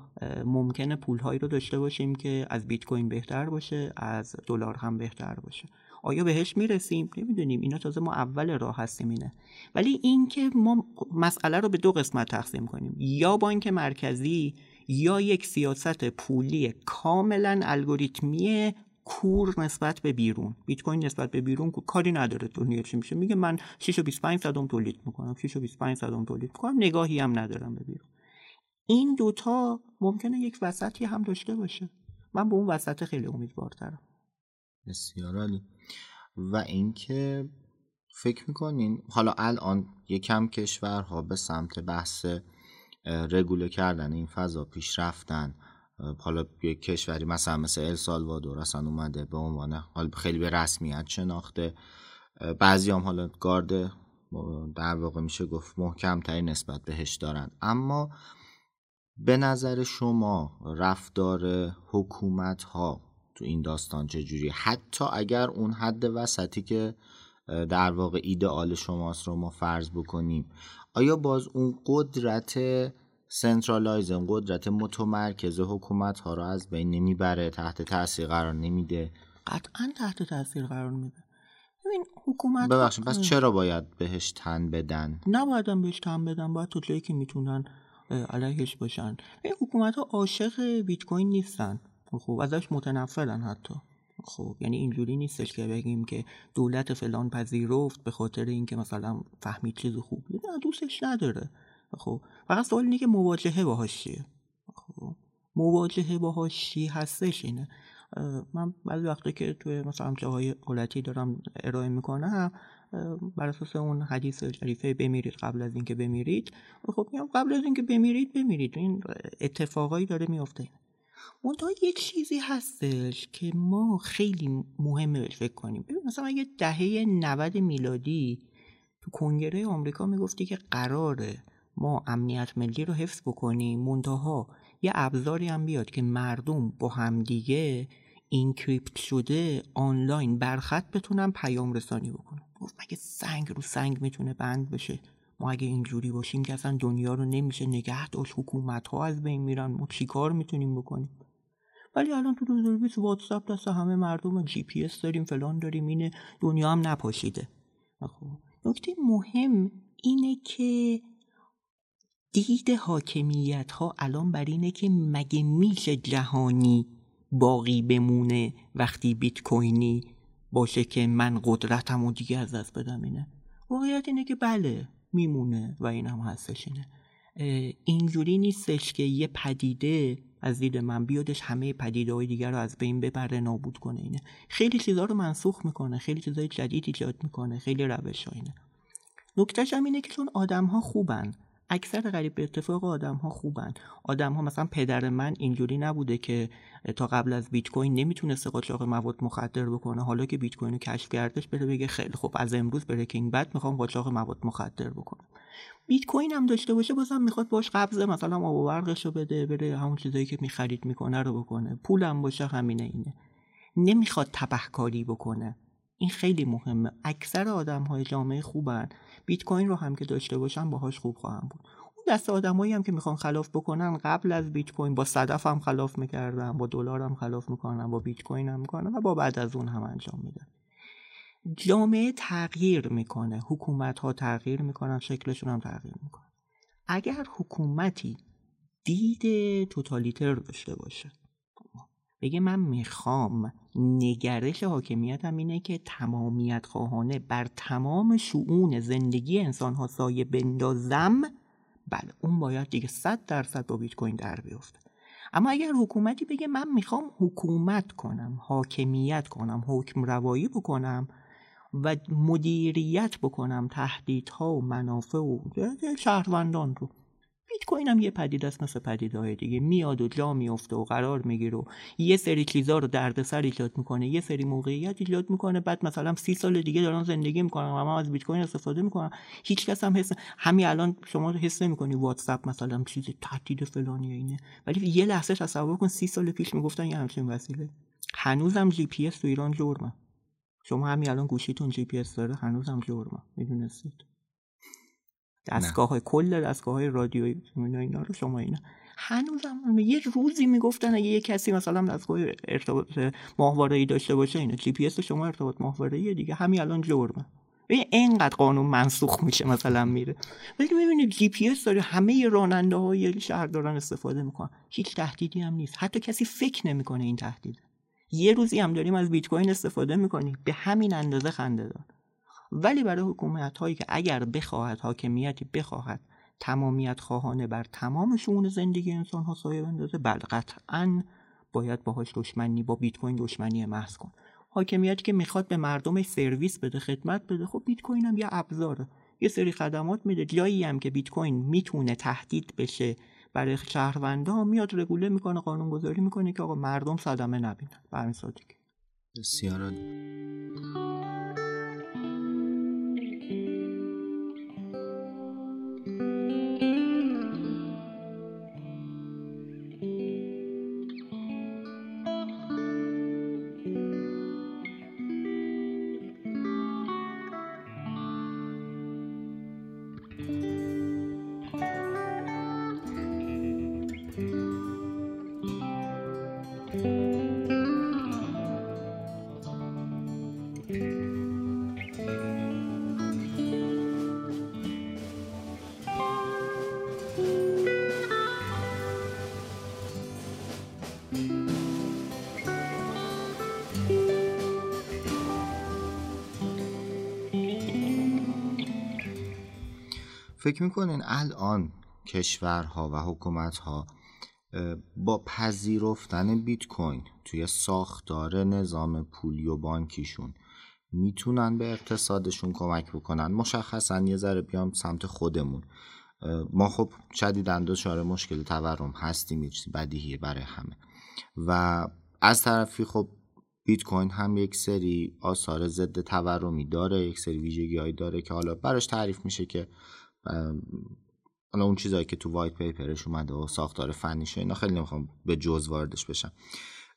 ممکنه پولهایی رو داشته باشیم که از بیت کوین بهتر باشه از دلار هم بهتر باشه. آیا بهش می‌رسیم؟ نمی‌دونیم. اینا تازه ما اول راه هستیم اینه. ولی اینکه ما مسئله رو به دو قسمت تقسیم کنیم. یا بانک مرکزی یا یک سیاست پولی کاملا الگوریتمی کور نسبت به بیرون. بیت کوین نسبت به بیرون کاری نداره دنیا چی میشه. میگه من 6 و 25 صدم تولید می‌کنم. 6 و 25 صدم تولید می‌کنم. نگاهی هم ندارم به بیرون. این دوتا ممکنه یک وسطی هم داشته باشه. من به اون وسط خیلی امیدوارترم. بسیار عالی. و اینکه فکر می‌کنین حالا الان یکم کشورها به سمت بحث رگوله کردن این فضا پیش رفتن. حالا یک کشوری مثلا مثل السالوادور اصلا اومده به عنوان حالا خیلی به رسمیت شناخته. بعضی هم حالا گارد در واقع میشه گفت محکمتری نسبت بهش دارن. اما به نظر شما رفتار حکومت ها تو این داستان چجوری حتی اگر اون حد وسطی که در واقع ایدئال شماست رو ما فرض بکنیم آیا باز اون قدرت centralize اون قدرت متمرکز حکومت ها رو از بین نمی‌بره تحت تاثیر قرار نمیده؟ قطعا تحت تاثیر قرار میده. ببین حکومت ببخشید پس چرا باید بهش تن بدن؟ نباید بهش تن بدن باید تو جایی که می‌تونن علیهش باشن این حکومت ها عاشق بیت کوین نیستن. خب ازش متنفرن حتی. خب یعنی اینجوری نیستش که بگیم که دولت فلان پذیرفت به خاطر اینکه مثلا فهمید چیز خوب. نه دوستش نداره. خب فقط سوال اینه که مواجهه باهاش چیه؟ خب مواجهه باهاش چی هستش اینه؟ من بعضی وقتی که توی مثلا جاهای دولتی دارم ارائه می‌کنم بر اساس اون حدیث شریفه بمیرید قبل از اینکه بمیرید. خب میگم قبل از اینکه بمیرید بمیرید. این اتفاقایی داره میفته منتها یه چیزی هستش که ما خیلی مهمه بهش فکر کنیم. ببین مثلا اگه دهه 90 میلادی تو کنگره آمریکا می‌گفتی که قراره ما امنیت ملی رو حفظ بکنیم. منتها یه ابزاری هم بیاد که مردم با همدیگه encrypt شده آنلاین برخط بتونن پیام رسانی بکنن. گفت مگه سنگ رو سنگ می‌تونه بند بشه؟ ما اگه اینجوری باشیم که اصلا دنیا رو نمیشه نگه داشت حکومت ها از بین میرن ما چیکار می‌تونیم بکنیم؟ ولی الان تو 2020 واتساپ دست همه مردم جی پی اس داریم فلان داریم اینه دنیا هم نپاشیده. خب، نکته مهم اینه که دید حاکمیت ها الان بر اینه که مگه میشه جهانی باقی بمونه وقتی بیت کوینی باشه که من قدرتم و دیگه از دست بدم اینه؟ واقعیت اینه که بله. میمونه و این هم هستش. اینه. اینجوری نیستش که یه پدیده از دید من بیادش همه پدیده های دیگر رو از بین ببره نابود کنه. اینه. خیلی چیزها رو منسوخ می‌کنه خیلی چیزهای جدید ایجاد می‌کنه خیلی روش اینه. نکتهش هم اینه که چون آدم ها خوبن اکثر غریب به اتفاق آدم ها خوبن. آدم ها مثلا پدر من اینجوری نبوده که تا قبل از بیت کوین نمی‌تونسته قاچاق مواد مخدر بکنه. حالا که بیت کوین رو کشف کردش بره بگه خیلی خوب از امروز بریکینگ بد می‌خوام قاچاق مواد مخدر بکنم. بیت کوین هم داشته باشه بازم می‌خواد باش قبض مثلا آب و برقش رو بده بره همون چیزایی که می‌خرید می‌کنه رو بکنه. پولم باشه همینه اینه. نمی‌خواد تبهکاری بکنه. این خیلی مهمه. اکثر آدم های جامعه خوبن. بیت کوین رو هم که داشته باشن باهاش خوب خواهم بود. اون دست آدمایی هم که می‌خوان خلاف بکنن قبل از بیت کوین با صدف هم خلاف می‌کردن با دلار هم خلاف می‌کنن با بیت کوین هم می‌کنن و با بعد از اون هم انجام میدن. جامعه تغییر می‌کنه. حکومت ها تغییر می‌کنن شکلشون هم تغییر می‌کنه. اگر حکومتی دید توتالیتر داشته باشه بگه من می‌خوام نگرش حاکمیتم اینه که تمامیت خواهانه بر تمام شعون زندگی انسان ها سایه بندازم. بله اون باید دیگه صد درصد با بیت کوین در بیفته. اما اگر حکومتی بگه من می‌خوام حکومت کنم حاکمیت کنم حکم روایی بکنم و مدیریت بکنم تهدیدها و منافع و شهروندان رو. بیت کوین هم یه پدیده است مثل پدیده های دیگه. میاد و جا میفته و قرار می‌گیره و یه سری چیزا رو دردسر ایجاد می‌کنه. یه سری موقعیت ایجاد می‌کنه. بعد مثلا سی سال دیگه دارن زندگی می‌کنن و ما از بیت کوین استفاده می‌کنن. هیچ کس هم حس همین الان شما حس نمی‌کنی واتساپ مثلا چیز تهدید فلانی اینه. ولی یه لحظه تصور کن سی سال پیش می‌گفتن یه همچین وسیله. هنوزم جی پی اس تو ایران جرمه. شما همین الان گوشیتون جی پی اس داره هنوزم جرمه. می‌دونستید؟ دستگاه های کل دستگاه های رادیویی اینا رو شما اینا. هنوز هم یه روزی می‌گفتن اگه یه کسی مثلا دستگاه ارتباط ماهواره ای داشته باشه اینا جی پی اس شما ارتباط ماهواره دیگه. همین الان جرمه. اینقدر قانون منسوخ میشه مثلا میره. ولی می‌بینید جی پی اس داره همه راننده های شهر دارن استفاده می‌کنن. هیچ تهدیدی هم نیست. حتی کسی فکر نمی‌کنه این تهدید یه روزی هم داریم از بیت کوین استفاده می‌کنیم. به همین اندازه خنده دار. ولی برای حکومت هایی که اگر بخواهد حاکمیتی بخواهد تمامیت خواهانه بر تمام شون زندگی انسان ها سایه بندازه بل قطعا باید باهاش دشمنی با بیت کوین دشمنی محض کن. حاکمیتی که می‌خواد به مردم سرویس بده خدمت بده خب بیت کوین هم یه ابزاره یه سری خدمات میده. جایی هم که بیت کوین می‌تونه تهدید بشه برای شهروندا میاد رگوله می‌کنه قانون گذاری می‌کنه که آقا مردم صدمه نبینن. به سادگی. بسیار فکر می‌کنین الان کشورها و حکومتها با پذیرفتن بیت کوین توی ساختار نظام پولی و بانکیشون می‌تونن به اقتصادشون کمک بکنن؟ مشخصا یه ذره بیام سمت خودمون. ما خب شدیداً دچار مشکل تورم هستیم یه چیزی بدیهیه برای همه. و از طرفی خب بیت کوین هم یک سری آثار ضد تورمی داره یک سری ویژگی داره که حالا براش تعریف میشه که حالا اون چیزهایی که تو وایت پیپرش اومده و ساختار فنیشه اینا خیلی نمی‌خوام به جز واردش بشم.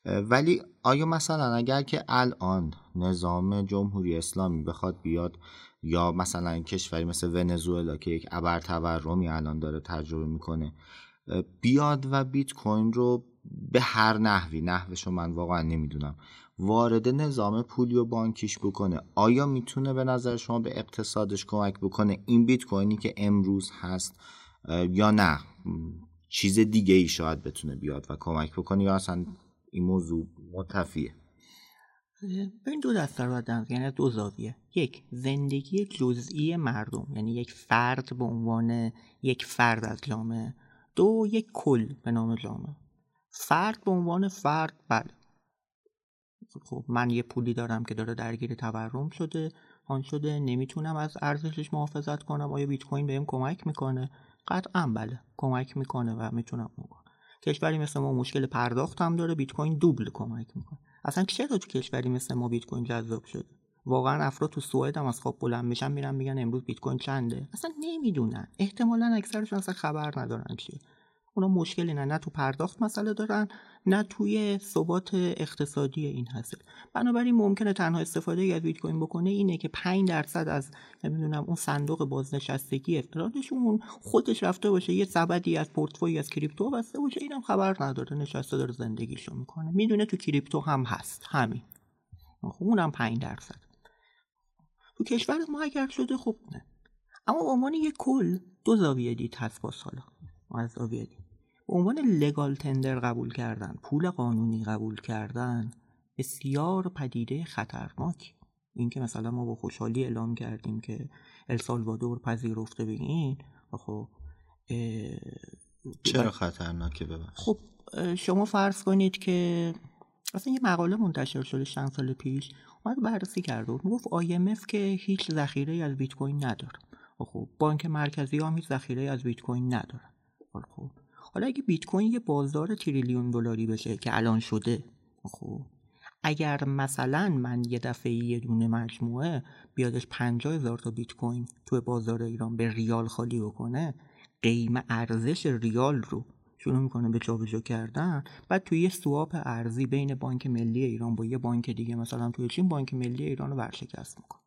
ولی آیا مثلا اگر که الان نظام جمهوری اسلامی بخواد بیاد یا مثلا کشوری مثل ونزوئلا که یک ابر تورمی الان داره تجربه می‌کنه بیاد و بیت کوین رو به هر نحوی نحوش من واقعا نمی‌دونم. وارد نظام پولی و بانکیش بکنه. آیا می‌تونه به نظر شما به اقتصادش کمک بکنه؟ این بیت کوینی که امروز هست یا نه؟ چیز دیگه ای شاید بتونه بیاد و کمک بکنه یا اصلا این موضوع متفیه؟ این دو دسته رو یعنی دو زاویه. یک زندگی جزئی مردم یعنی یک فرد به عنوان یک فرد از جامعه. دو یک کل به نام جامعه. فرد به عنوان فرد بله. خب من یه پولی دارم که داره درگیر تورم شده. آن شده نمی‌تونم از ارزشش محافظت کنم. آیا بیت کوین بهم کمک می‌کنه؟ قطعا بله کمک می‌کنه و می‌تونم بکنم کشوری مثل ما مشکل پرداخت هم داره بیت کوین دوبل کمک می‌کنه. اصلا چرا تو کشوری مثل ما بیت کوین جذاب شده؟ واقعا افراد تو سوئد هم از خواب بلند میشن میرن میگن امروز بیت کوین چنده؟ اصلا نمی‌دونن. احتمالا اکثرشون اصلا خبر ندارن چیه. اونا مشکلی نه نه تو پرداخت مسئله دارن نه توی ثبات اقتصادی این حاصل بنابراین ممکنه تنها استفاده از بیت کوین بکنه اینه که 5 درصد از نمی‌دونم اون صندوق بازنشستگی افرادشون خودش رفته باشه یه سبدی از پورتفوی از کریپتو بسته باشه. اینم خبر نداره نشسته داره زندگیشو می‌کنه. می‌دونه تو کریپتو هم هست. همین. خب اونم 5 درصد. تو کشور ما اگر شده خب نه. اما به عنوان یک کل دو زاویه دید هست با حالا از زاویه دید. به عنوان لگال تندر قبول کردن پول قانونی قبول کردن بسیار پدیده خطرناک. این که مثلا ما با خوشحالی اعلام کردیم که السالوادور پذیرفته بگین خب چرا خطرناکه؟ ببخش خب شما فرض کنید که اصلا یه مقاله منتشر شده چند سال پیش اومد بررسی کرده بود گفت IMF که هیچ ذخیره از بیت کوین نداره. خب بانک مرکزی هم هیچ ذخیره از بیت کوین نداره. خب حالا اگه بیت کوین یه بازار تریلیون دلاری بشه که الان شده خب اگر مثلا من یه دفعه یه دونه مجموعه بیادش پنجاه هزار تا بیت کوین توی بازار ایران به ریال خالی بکنه قیمه ارزش ریال رو شروع می‌کنه به جابجا کردن. بعد توی یه سواپ ارزی بین بانک ملی ایران با یه بانک دیگه مثلا توی چین بانک ملی ایران رو ورشکست می‌کنه.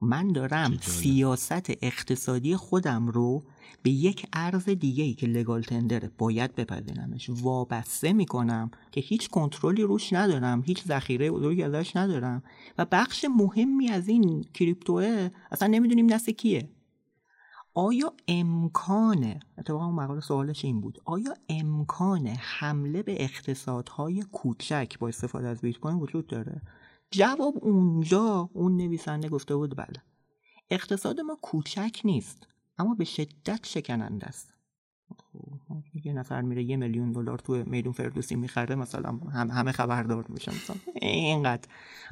من دارم سیاست اقتصادی خودم رو به یک ارز دیگه ای که لگال تندره باید بپذیرمش وابسته می‌کنم که هیچ کنترلی روش ندارم هیچ ذخیره بزرگی ازش ندارم و بخش مهمی از این کریپتوه اصلا نمی‌دونیم دست کیه. آیا امکانه اتفاقا مقاله سوالش این بود آیا امکان حمله به اقتصادهای کوچک با استفاده از بیت کوین وجود داره؟ جواب اونجا اون نویسنده گفته بود بله. اقتصاد ما کوچک نیست اما به شدت شکننده است. خب، یه نفر میره یه میلیون دلار تو میدون فردوسی می‌خره مثلا هم همه خبردار میشن. مثلا اینقدر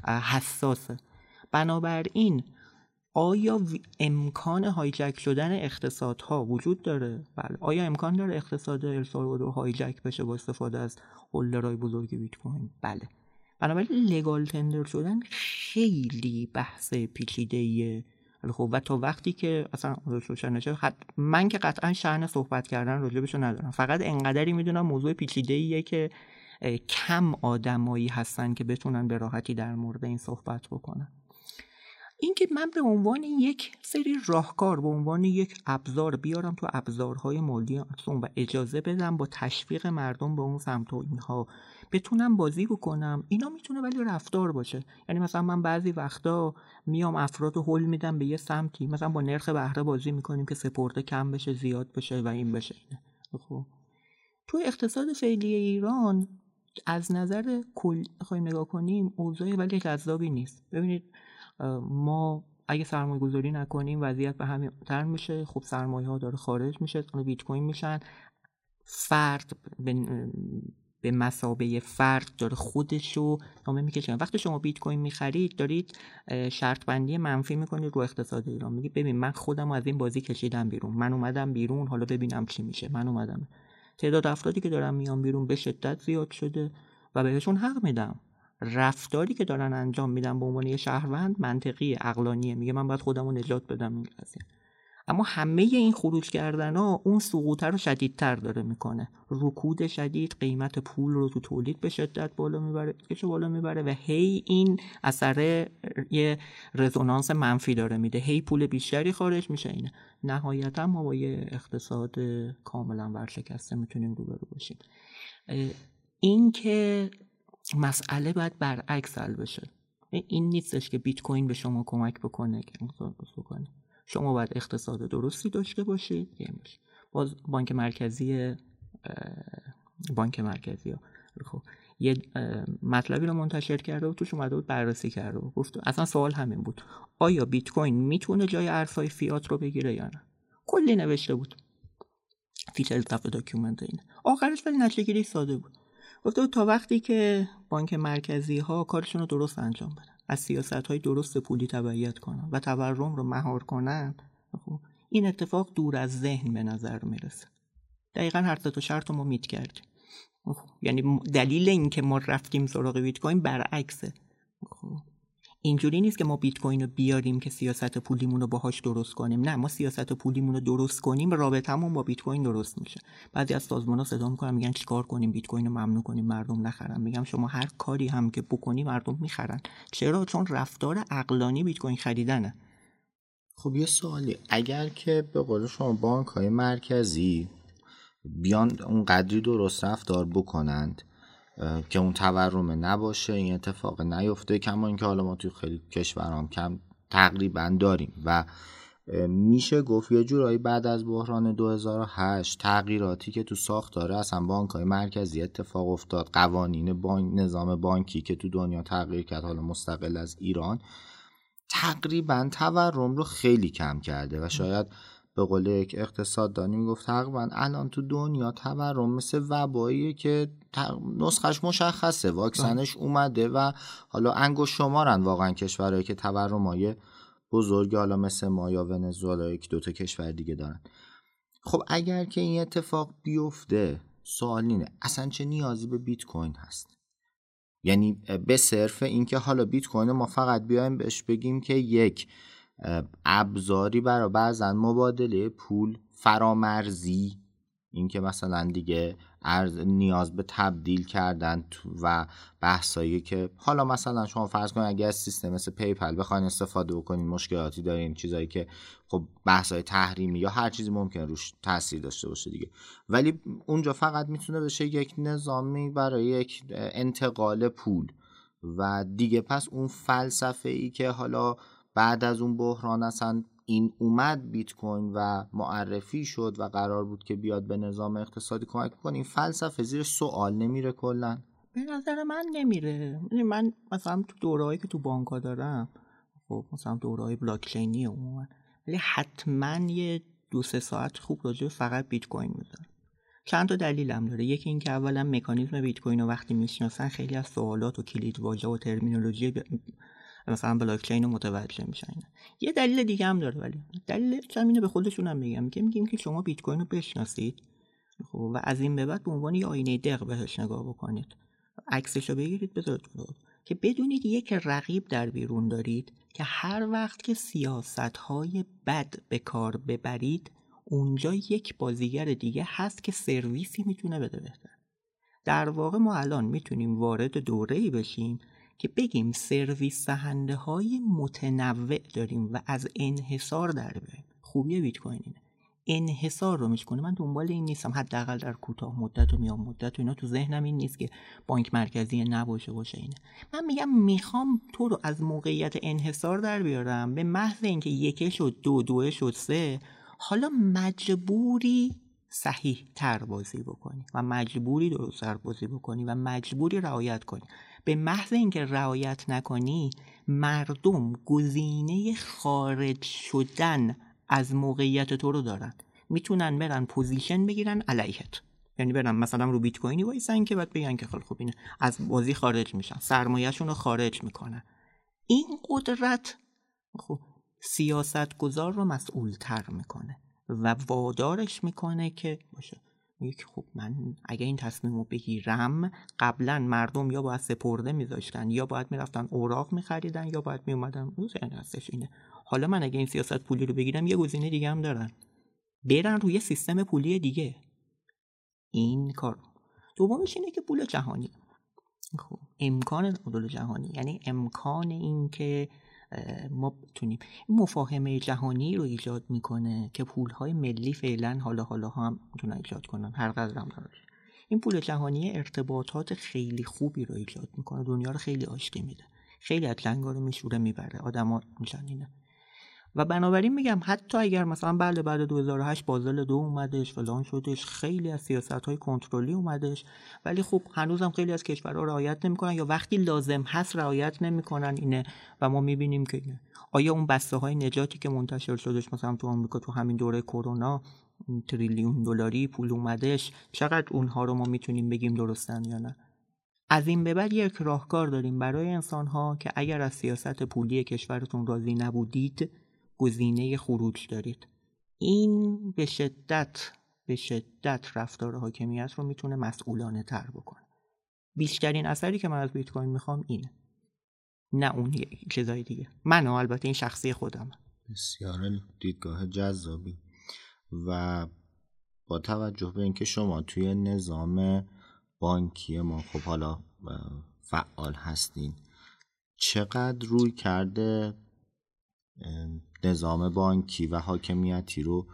حساسه. بنابراین آیا امکان هایجک شدن اقتصادها وجود داره؟ بله. آیا امکان داره اقتصاد السالوادور هایجک بشه با استفاده از هولدرهای بزرگ بیت کوین؟ بله. بنابراین لگال تندر شدن خیلی بحث پیچیده خب و تا وقتی که اصلا روشن نشه من که قطعا شأن صحبت کردن راجبشو ندارم. فقط انقدری می‌دونم موضوع پیچیده ایه که کم آدمایی هستن که بتونن به راحتی در مورد این صحبت بکنن. اینکه من به عنوان یک سری راهکار به عنوان یک ابزار بیارم تو ابزارهای مالی و اجازه بدم با تشویق مردم به اون سمت و اینها. بتونم بازی بکنم اینا می‌تونه ولی رفتار باشه. یعنی مثلا من بعضی وقتا میام افراد هول میدم به یه سمتی. مثلا با نرخ بهره بازی می‌کنیم که سپرده کم بشه زیاد بشه و این بشه. خب. تو اقتصاد فعلی ایران از نظر کل بخوایم نگاه کنیم اوضاع ولی جذابی نیست. ببینید ما اگه سرمایه گذاری نکنیم وضعیت به همین تر میشه. خب سرمایه ها داره خارج میشه بیت کوین میشن. فرد به مسابه فرد داره خودشو نامه می‌کشه. وقتی شما بیت کوین می‌خرید دارید شرط بندی منفی می‌کنید رو اقتصاد ایران. میگی ببین من خودم از این بازی کشیدم بیرون. من اومدم بیرون حالا ببینم چی میشه. من اومدم. تعداد افرادی که دارن میان بیرون به شدت زیاد شده و بهشون حق میدم. رفتاری که دارن انجام میدن به عنوان یه شهروند منطقی عقلانیه. میگه من باید خودم رو نجات بدم این قضیه. اما همه این خروج کردن ها اون سقوطه رو شدیدتر داره می‌کنه. رکود شدید قیمت پول رو تو تولید به شدت بالا می‌بره بالا می‌بره و هی این اثر یه رزونانس منفی داره میده. هی پول بیشتری خارج میشه. اینه. نهایتا ما با یه اقتصاد کاملا ورشکسته می‌تونیم روبرو باشیم. این که مسئله باید برعکس حل بشه. این نیستش که بیت کوین به شما کمک بکنه که بکنه شما باید اقتصاد درستی داشته باشید. باز بانک مرکزی بانک مرکزی ها. خب یه مطلبی رو منتشر کرده و توش اومده بود بررسی کرده و گفت اصلا سوال همین بود. آیا بیت کوین می‌تونه جای ارزهای فیات رو بگیره یا نه؟ کلی نوشته بود. فیچر صفحه document این آخرش ولی نتیجه ساده بود. گفته تا وقتی که بانک مرکزی ها کارشون رو درست انجام بدن. از سیاست های درست پولی تبعیت کنن و تورم رو مهار کنن خب این اتفاق دور از ذهن به نظر می‌رسه. دقیقا هر تا شرط ما میت کردیم. خب، یعنی دلیل اینکه ما رفتیم سراغ بیت کوین برعکسه. خب اینجوری نیست که ما بیت کوین رو بیاریم که سیاست پولیمون رو باهاش درست کنیم. نه ما سیاست پولیمون رو درست کنیم رابطمون با بیت کوین درست میشه. بعضی از سازمان‌ها صدا می‌کنن میگن چیکار کنیم؟ بیت کوین رو ممنوع کنیم مردم نخرن. میگم شما هر کاری هم که بکنی مردم می‌خرن. چرا؟ چون رفتار عقلانی بیت کوین خریدنه. خب یه سوالی. اگر که به قول شما بانک های مرکزی بیان اون قدری درست رفتار بکنند که اون تورمه نباشه این اتفاق نیفته. کما اینکه حالا ما توی خیلی کشورام کم تقریبا داریم. و میشه گفت یه جورایی بعد از بحران 2008 تغییراتی که تو ساختاره اصلا بانک های مرکزی اتفاق افتاد. قوانین بانک نظام بانکی که تو دنیا تغییر کرد حالا مستقل از ایران تقریبا تورم رو خیلی کم کرده. و شاید به قول یک اقتصاددانی می‌گفت تقریبا الان تو دنیا تورم مثل وبایی که نسخش مشخصه واکسنش بله. اومده و حالا انگوش شمارن واقعا کشورهایی که های بزرگ حالا مثل ما یا ونزوئلا که دوتا کشور دیگه دارن خب اگر که این اتفاق بیفته سوال اینه اصلا چه نیازی به بیت کوین هست یعنی به صرف اینکه حالا بیت کوین ما فقط بیایم بهش بگیم که یک ابزاری برای بعضا مبادله پول فرامرزی. اینکه مثلا دیگه ارز نیاز به تبدیل کردن و بحثایی که حالا مثلا شما فرض کنید اگر از سیستم مثل PayPal بخواین استفاده بکنین مشکلاتی دارین چیزایی که خب بحثای تحریمی یا هر چیزی ممکن روش تاثیر داشته باشه دیگه. ولی اونجا فقط می‌تونه بشه یک نظامی برای یک انتقال پول. و دیگه پس اون فلسفه ای که حالا بعد از اون بحران اصلا این اومد بیت کوین و معرفی شد و قرار بود که بیاد به نظام اقتصادی کمک کنه این فلسفه زیر سوال نمیره کلا. به نظر من نمیره. یعنی من مثلا تو دورهایی که تو بانک دارم خب مثلا دورهای بلاکچینی عموما ولی حتما یه دو سه ساعت خوب راجع فقط بیت کوین می‌ذارم. چند تا دلیلم داره. یکی اینکه اولا مکانیزم بیت کوین رو وقتی می‌شناسن خیلی از سوالات و کلید واژه و ترمینولوژی مثلا بلاک چین رو متوجه میشن یه دلیل دیگه هم داره ولی. دلیل اینو به خودشون هم میگم که میگیم که شما بیت کوین رو بشناسید. خب و از این به بعد به عنوان یه آینه دق بهش نگاه بکنید. عکسش رو بگیرید بذارید که بدونید یک رقیب در بیرون دارید که هر وقت که سیاست های بد به کار ببرید اونجا یک بازیگر دیگه هست که سرویسی می‌تونه بده بهتر. در واقع ما الان می‌تونیم وارد دوره ای بشیم که بگیم سرویس دهنده های متنوع داریم و از انحصار در بیایم خوبی بیت کوین اینه. انحصار رو می‌کنه من دنبال این نیستم. حداقل در کوتاه مدت و میان مدت و اینا تو ذهنم این نیست که بانک مرکزی نباشه باشه اینه. من میگم می‌خوام تو رو از موقعیت انحصار در بیارم. به محض اینکه یکه شد دو دوه شد سه حالا مجبوری صحیح تر بازی بکنی و مجبوری درست بازی بکنی و مجبوری رعایت کنی. به محض اینکه رعایت نکنی مردم گزینه خارج شدن از موقعیت تو رو دارن. می‌تونن برن position بگیرن علیهت. یعنی برم مثلا رو بیت کوینی وایسن که بعد بگن که خب اینه از بازی خارج میشن سرمایهشون رو خارج می‌کنن. این قدرت خب سیاست گذار رو مسئول تر می‌کنه و وادارش می‌کنه که باشه. میگه خب من اگه این تصمیم رو بگیرم قبلا مردم یا باید سپرده میذاشتن یا باید می‌رفتن اوراق میخریدن یا باید میومدن هستش اینه. حالا من اگه این سیاست پولی رو بگیرم یه گزینه دیگه هم دارن. برن روی سیستم پولی دیگه. این کار. دومش اینه که پول جهانی. خب امکان پول جهانی. یعنی امکان این که ما بتونیم. این مفاهمه جهانی رو ایجاد می‌کنه که پولهای ملی فعلا حالا حالا هم می‌تونن ایجاد کنن. هر قدر هم داره این پول جهانی ارتباطات خیلی خوبی رو ایجاد می‌کنه. دنیا رو خیلی آشتی میده. خیلی از جنگا رو میشوره می‌بره. آدما میشن و بنابراین میگم حتی اگر مثلا بله بعد 2008 بازل دو اومدش فلان شدش خیلی از سیاست های کنترلی اومدش ولی خب هنوزم خیلی از کشورها رعایت نمی‌کنن یا وقتی لازم هست رعایت نمی‌کنن اینه و ما می‌بینیم که آیا اون بسته های نجاتی که منتشر شدش مثلا تو آمریکا تو همین دوره کرونا تریلیون دلاری پول اومدش چقدر اونها رو ما می‌تونیم بگیم درستن یا نه؟ از این به بعد یک راهکار داریم برای انسان ها که اگر از سیاست پولی کشورتون راضی نبودید گزینه خروج دارید. این به شدت به شدت رفتار حاکمیت رو می‌تونه مسئولانه تر بکنه. بیشترین اثری که من از بیت کوین می‌خوام اینه. نه اون چیزای دیگه. من البته این شخصی خودم بسیار دیدگاه جذابی. و با توجه به اینکه شما توی نظام بانکی ما خب حالا فعال هستین چقدر روی کرده نظام بانکی و حاکمیتی رو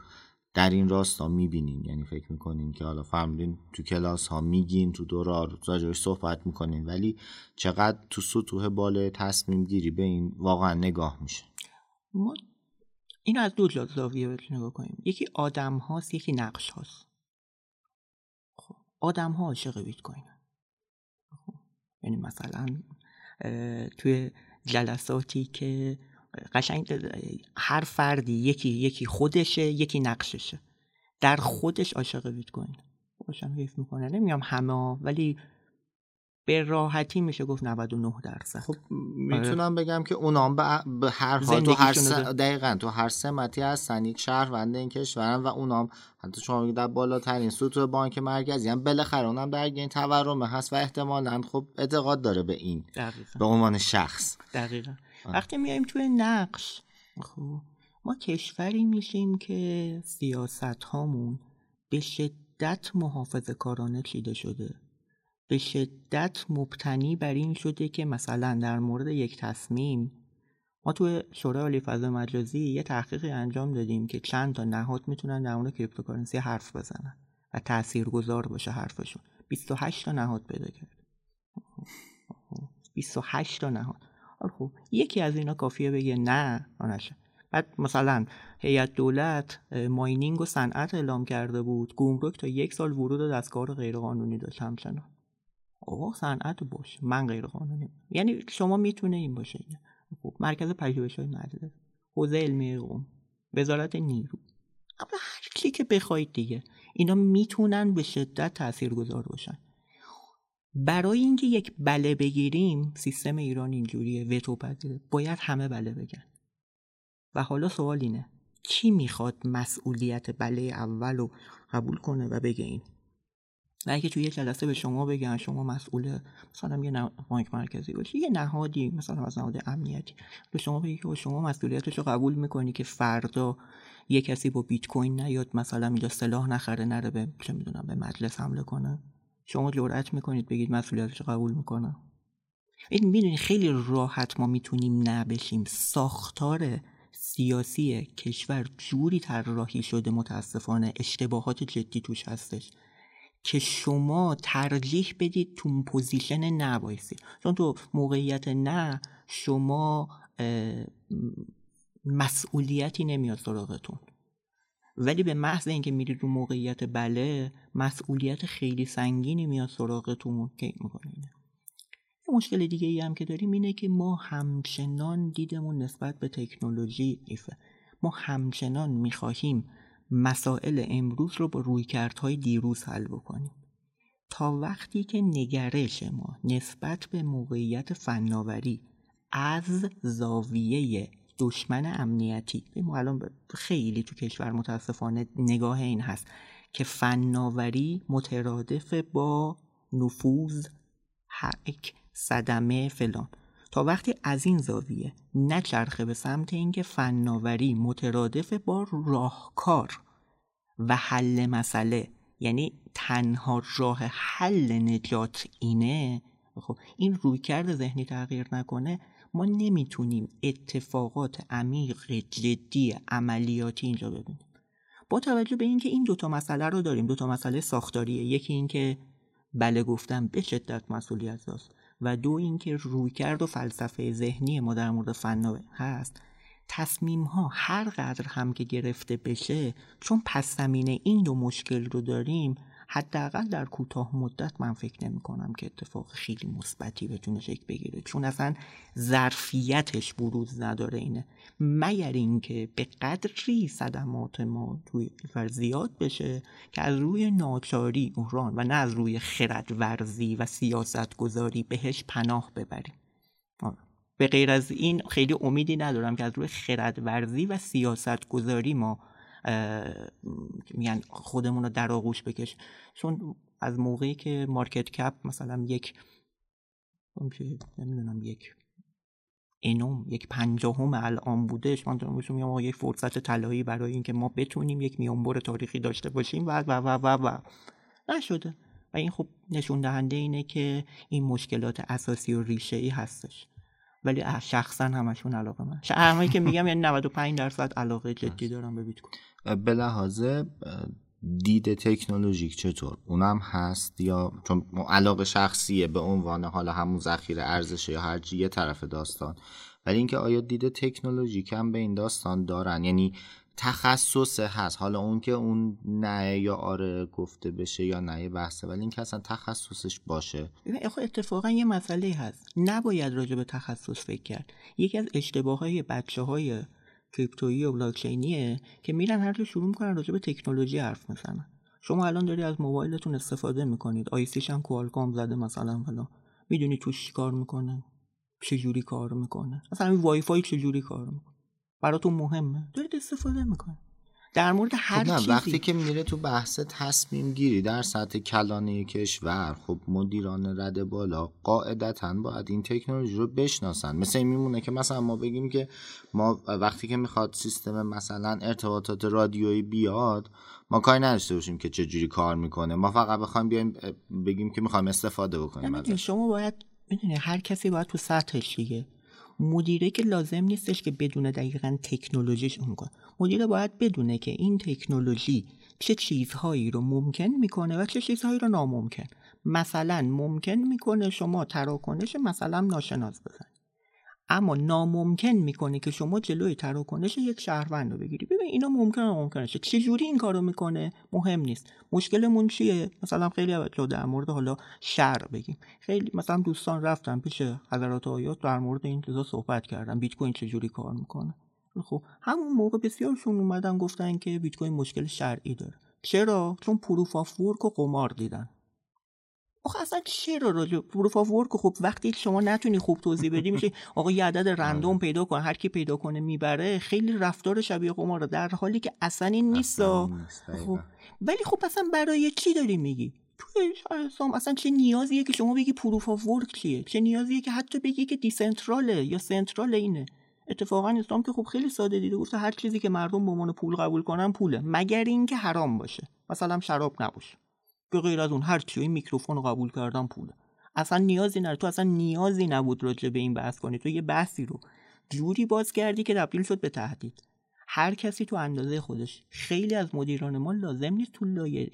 در این راستا می‌بینین. یعنی فکر می‌کنین که حالا فهمیدین تو کلاس ها میگین تو دورا راجعش صحبت می‌کنین ولی چقدر تو سطوح بالا تصمیم گیری به این واقعا نگاه میشه. ما این از دو زاویه بهش نگاه کنیم یکی آدم هاست یکی نقش هاست. خب آدم ها عاشق بیت کوین خب. یعنی مثلا توی جلساتی که قشنگ هر فردی یکی یکی خودشه یکی نقششه. در خودش عاشق بیت کوین باشم حیف می‌کنه. نمیام همه ولی به راحتی میشه گفت 99 درصد. خب می‌تونم بگم که اونام به هر حال تو هر س... دقیقا تو هر سمتی هستن یک شهروند این کشورن و اونام. حتی شما در بالاترین سطوح بانک مرکزی هم بالاخره اونم در این تورمه هست و احتمالا خب اعتقاد داره به این. دقیقا. به عنوان شخص. دقیقا. وقتی میایم توی نقش خب ما کشوری میشیم که سیاست هامون به شدت محافظ کارانه چیده شده. به شدت مبتنی بر این شده که مثلا در مورد یک تصمیم ما تو شورای عالی فضا مجازی یه تحقیقی انجام دادیم که چند تا نهاد می‌تونن در مورد cryptocurrency حرف بزنن و تاثیرگذار باشه حرفشون. 28 تا نهاد پیدا کرد. 28 تا نهاد. خب یکی از اینا کافیه بگه نه نشه بعد مثلا هیئت دولت mining و صنعت اعلام کرده بود. گمرک تا یک سال ورود دستگاه غیرقانونی داشت همچنان. آقا صنعت باشه. من غیر قانونی یعنی شما می‌تونه این باشه. خب مرکز پژوهش های مدرسه حوزه علمی قوم. وزارت نیرو. اما هر چی که بخواید دیگه. اینا می‌تونن به شدت تاثیرگذار باشن. برای اینکه یک بله بگیریم سیستم ایران اینجوریه وتو باید همه بله بگن. و حالا سوال اینه کی می‌خواد مسئولیت بله اول رو قبول کنه و بگه این؟ و اگه توی یه جلسه به شما بگن شما مسئول مثلا یه بانک مرکزی باشی یه نهادی مثلا از نهاد امنیتی. به شما بگی که شما مسئولیتش رو قبول می‌کنی که فردا یه کسی با بیت کوین نیاد مثلا اینجا سلاح نخره نره به چه می‌دونم به مجلس حمله کنه؟ شما جرأت می‌کنید بگید مسئولیتش قبول می‌کنم. این می‌دونی خیلی راحت ما می‌تونیم نبشیم. ساختار سیاسی کشور جوری طراحی شده متاسفانه. اشتباهات جدی توش هستش. که شما ترجیح بدید تو پوزیشن نه چون تو موقعیت نه شما مسئولیتی نمیاد سراغتون. ولی به محض اینکه میرید رو موقعیت بله مسئولیت خیلی سنگینی میاد سراغتون که می‌کنه. مشکل دیگه ای هم که داریم اینه که ما همچنان دیدمون نسبت به تکنولوژی ایفه. ما همچنان می‌خواهیم مسائل امروز رو با رویکردهای دیروز حل بکنیم. تا وقتی که نگرش ما نسبت به موقعیت فناوری از زاویه دشمن امنیتی. ما الان خیلی تو کشور متاسفانه نگاه این هست که فناوری مترادف با نفوذ حق صدمه فلان. تا وقتی از این زاویه نچرخه به سمت اینکه فناوری مترادف با راهکار و حل مسئله یعنی تنها راه حل نجات اینه خب این رویکرد ذهنی تغییر نکنه ما نمی‌تونیم اتفاقات عمیق جدی عملیاتی اینجا ببینیم. با توجه به اینکه این دوتا مسئله رو داریم دوتا مسئله ساختاریه. یکی اینکه بله گفتم به شدت مسئولیت داست و دو اینکه رویکرد و فلسفه ذهنی ما در مورد فن هست. تصمیم ها هر قدر هم که گرفته بشه چون پس زمینه این دو مشکل رو داریم حداقل در کوتاه مدت من فکر نمی کنم که اتفاق خیلی مثبتی بتونه شکل بگیره. چون اصلا ظرفیتش بروز نداره اینه. مگر اینکه به قدری صدمات ما توی زیاد بشه که از روی ناچاری اوران و نه از روی خرد ورزی و سیاست گذاری بهش پناه ببریم. آره. به غیر از این خیلی امیدی ندارم که از روی خرد ورزی و سیاست گذاری ما میگن خودمون رو در آغوش بکش. چون از موقعی که مارکت کپ مثلا یک نمی‌دونم یک انوم یک پنجاهم الان بودش من دارم میگم یک فرصت طلایی برای اینکه ما بتونیم یک میانبر تاریخی داشته باشیم و و و و و. نشده. و این خب نشون دهنده اینه که این مشکلات اساسی و ریشه ای هستش. ولی شخصا همشون علاقه من. همه که میگم یعنی 95 درصد علاقه جدی دارم به بیت کوین. به لحاظ دید تکنولوژیک چطور؟ اونم هست یا چون علاقه شخصیه به عنوان حالا همون ذخیره ارزش یا هر یه طرف داستان. ولی اینکه آیا دید تکنولوژیک هم به این داستان دارن؟ یعنی تخصص هست. حالا اون که اون نه یا آره گفته بشه یا نه بحثه ولی این که اصلا تخصصش باشه. اتفاقا یه مسئله هست. نباید راجع به تخصص فکر کرد. یکی از اشتباه های بچه های کریپتویی و بلاکچینیه که میرن هر شروع می‌کنن راجع به تکنولوژی حرف می‌زنن. شما الان داری از موبایلتون استفاده می‌کنید. آیسیش هم کوالکام زده مثلا فلان. می‌دونی توش کار می‌کنه؟ چجوری کار می‌کنه؟ مثلا این وای فای کار می‌کنه؟ براتون مهمه. دارید استفاده می‌کنه در مورد هر خب چیزی. وقتی که میره تو بحث تصمیم گیری در سطح کلانه کشور خب مدیران رده بالا قاعدتا باید این تکنولوژی رو بشناسن. مثل این میمونه که مثلا ما بگیم که ما وقتی که می‌خواد سیستم مثلا ارتباطات رادیویی بیاد ما کاری نداشته باشیم که چه جوری کار می‌کنه. ما فقط بخوایم بیایم بگیم که می‌خوایم استفاده بکنیم شما باید می‌دونی هر کسی باید تو سطحش دیگه. مدیره که لازم نیستش که بدون دقیقا تکنولوژیش اون کنه مدیره باید بدونه که این تکنولوژی چه چیزهایی رو ممکن می‌کنه و چه چیزهایی رو ناممکن. مثلا ممکن می‌کنه شما تراکنش مثلا ناشناس بزنید. اما ناممکن می‌کنه که شما جلوی تراکنش یک شهروند رو بگیری. ببین اینا ممکنه ممکنه. چه جوری این کارو می‌کنه؟ مهم نیست. مشکلمون چیه؟ مثلا خیلی جو در مورد حالا شر بگیم. خیلی مثلا دوستان رفتن پیش حضرات آیات در مورد این چیزا صحبت کردن. بیت کوین چه جوری کار می‌کنه؟ خب همون موقع بسیاریشون اومدن گفتن که بیت کوین مشکل شرعی داره. چرا؟ چون proof of work و قمار دیدن. آخه اصلا چرا راجع proof of work خب وقتی شما نتونی خوب توضیح بدی میشه آقا یه عدد random آره. پیدا کن هر کی پیدا کنه می‌بره خیلی رفتار شبیه قمار در حالی که اصلا این نیست خب ولی خب اصلا برای چی داری میگی؟ توی اصلا چه نیازیه که شما بگی proof of work چیه؟ چه نیازیه که حتی بگی که decentral ه یا central اینه؟ اتفاقا اسلام که خب خیلی ساده دیده گفته هر چیزی که مردم به عنوان پول قبول کنن پوله مگر اینکه حرام باشه. مثلا شراب نباشه. به غیر از اون هر این میکروفون رو قبول کردن پوله اصلا نیازی نداره. تو اصلا نیازی نبود راجع به این بحث کنی. تو یه بحثی رو جوری باز کردی که تبدیل شد به تهدید. هر کسی تو اندازه خودش. خیلی از مدیران ما لازم نیست تو لایه.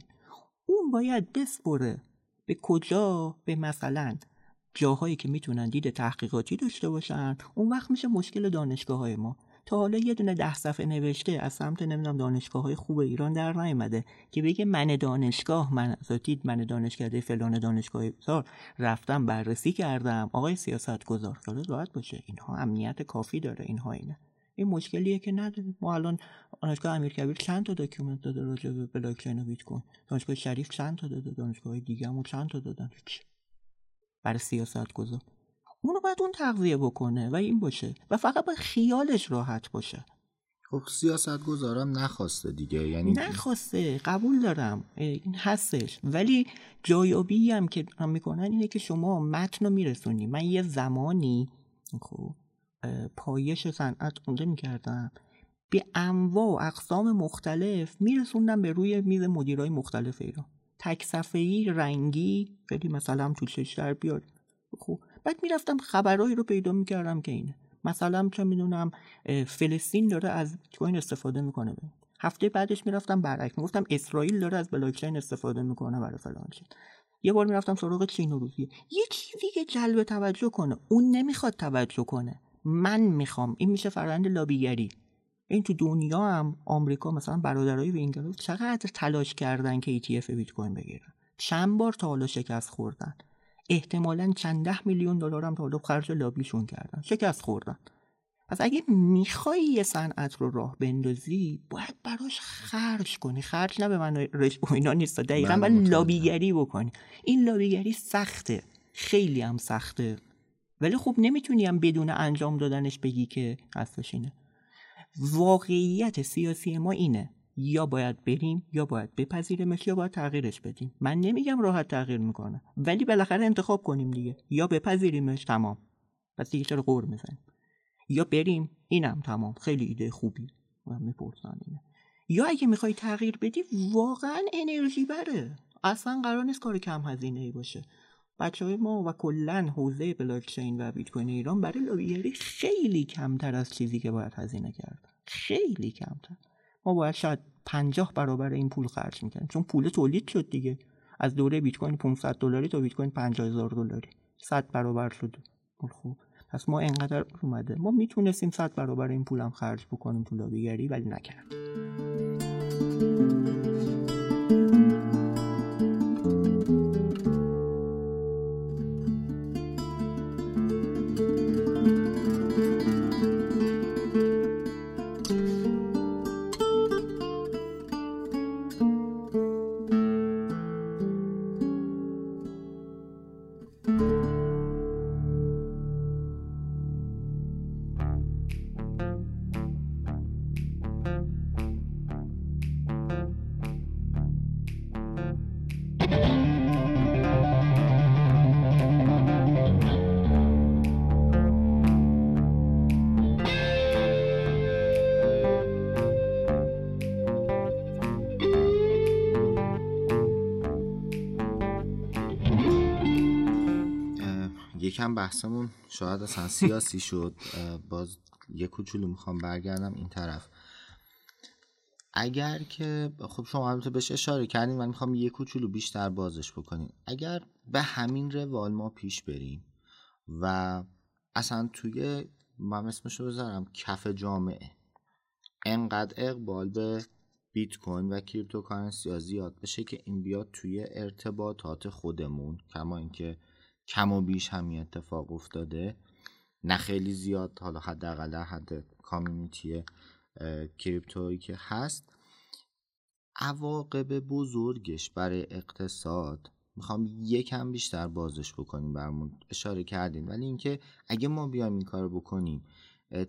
اون باید بسپره. به کجا؟ به مثلا جاهایی که می‌تونن دید تحقیقاتی داشته باشن. اون وقت میشه مشکل دانشگاه های ما. تا حالا یه دونه ده صفحه نوشته از سمت نمی‌دونم دانشگاه های خوب ایران در نیومده که بگه من دانشگاه من زاتید من دانشکده فلان دانشگاه بزار رفتم بررسی کردم. آقای سیاست گذار راحت باشه. اینها امنیت کافی داره اینها اینه. این مشکلیه که نداریم. ما الان دانشگاه امیرکبیر چند تا document داده راجع به بلاک چین و بیت کوین؟ دانشگاه شریف چند تا داده؟ دانشگاه دیگه هم چند تا دادن؟ برای سیاست گذار اونو باید اون تغذیه بکنه و این باشه و فقط باید خیالش راحت باشه. خب سیاست گذارم نخواسته دیگه یعنی نخواسته قبول دارم این هستش. ولی جایابی هم که هم می‌کنن اینه که شما متن رو میرسونی. من یه زمانی خب پایش صنعت اونجا می‌کردم. به انواع و اقسام مختلف میرسوندم به روی میز مدیرای مختلف ایران. تک صفحه‌ای رنگی خیلی مثلا هم طولش در بیاد. خب بعد می‌رفتم خبرهایی رو پیدا می‌کردم که اینه. مثلا چه می‌دونم فلسطین داره از کوین استفاده می‌کنه هفته بعدش می‌رفتم برعکس. می‌گفتم اسرائیل داره از بلاکچین استفاده می‌کنه برای فلان یه بار می‌رفتم سراغ چین و روسیه. یه چیزی که جلب توجه کنه. اون نمی‌خواد توجه کنه. من می‌خوام. این میشه فرآیند لابیگری. این تو دنیا هم آمریکا مثلا برادرای وینگرو چقدر تلاش کردن که ETF بیت کوین بگیرن؟ چند بار تا حالا شکست خوردن. احتمالا چند ده میلیون دلار هم تا خرج لابیشون کردن. شکست خوردن. پس اگه می‌خوای یه صنعت رو راه بندازی باید براش خرج کنی. خرج نه به من رش و اینا نیست. دقیقا باید لابیگری بکنی. این لابیگری سخته. خیلی هم سخته. ولی خب نمی‌تونی هم بدون انجام دادنش بگی که هستش اینه. واقعیت سیاسی ما اینه. یا باید بریم یا باید بپذیریمش یا باید تغییرش بدیم. من نمیگم راحت تغییر می‌کنه ولی بالاخره انتخاب کنیم دیگه. یا بپذیریمش تمام. پس دیگه چرا قور می‌زنیم؟ یا بریم اینم تمام. خیلی ایده خوبی. من می‌پرسن اینه یا اگه می‌خوای تغییر بدی واقعا انرژی بره. اصلا قرار نیست کار کم هزینه ای باشه. بچه های ما و کلا حوزه بلاکچین و بیت کوین ایران برای لابیگری خیلی کمتر از چیزی که باید هزینه کرد. خیلی کمتر. ما باید شاید پنجاه برابر این پول خرج می‌کنیم چون پول تولید شد دیگه. از دوره بیت کوین 500 دلاری تا بیت کوین 50000 دلاری. 100 برابر شد. خب پس ما انقدر اومده. ما می‌تونستیم 100 برابر این پولم خرج بکنیم تو لابیگری ولی نکردیم. بحثمون شاید اصلا سیاسی شد باز یه کوچولو می‌خوام برگردم این طرف. اگر که خب شما البته بهش اشاره کردین من می‌خوام یه کوچولو بیشتر بازش بکنیم. اگر به همین روال ما پیش بریم و اصلا توی من اسمشو بذارم کف جامعه انقدر اقبال به بیت کوین و cryptocurrency ها زیاد بشه که این بیاد توی ارتباطات خودمون کما اینکه کم و بیش همین اتفاق افتاده. نه خیلی زیاد حالا حداقل حد کامیونیتی کریپتویی که هست. عواقب بزرگش برای اقتصاد می‌خوام یکم بیشتر بازش بکنیم برمون اشاره کردیم ولی اینکه اگه ما بیایم این کار بکنیم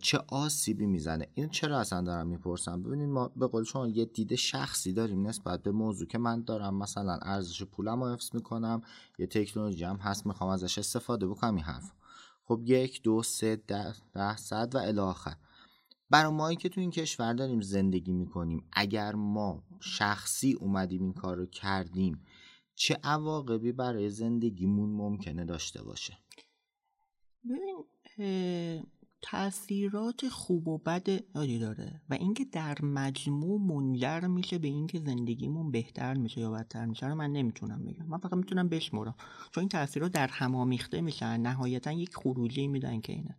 چه آسیبی می‌زنه. این چرا اصلا دارم می‌پرسم؟ ببینید ما به قول شما یه دید شخصی داریم نسبت به موضوع که من دارم. مثلا ارزش پولم رو حفظ می‌کنم یه تکنولوژی هم هست می‌خوام ازش استفاده بکنم این حرف خب یک دو سه ده, ده صد و الاخر برای مایی که تو این کشور داریم زندگی می‌کنیم اگر ما شخصی اومدیم این کار رو کردیم چه عواقبی برای زندگیمون ممکنه داشته باشه؟ ببین تاثیرات خوب و بد یادی داره و اینکه در مجموع منجر میشه به اینکه زندگیمون بهتر میشه یا بدتر میشه رو من نمی‌تونم بگم. من فقط می‌تونم بشمرم. چون این تاثیرات در هم آمیخته میشن نهایتا یک خروجی میدن که اینه.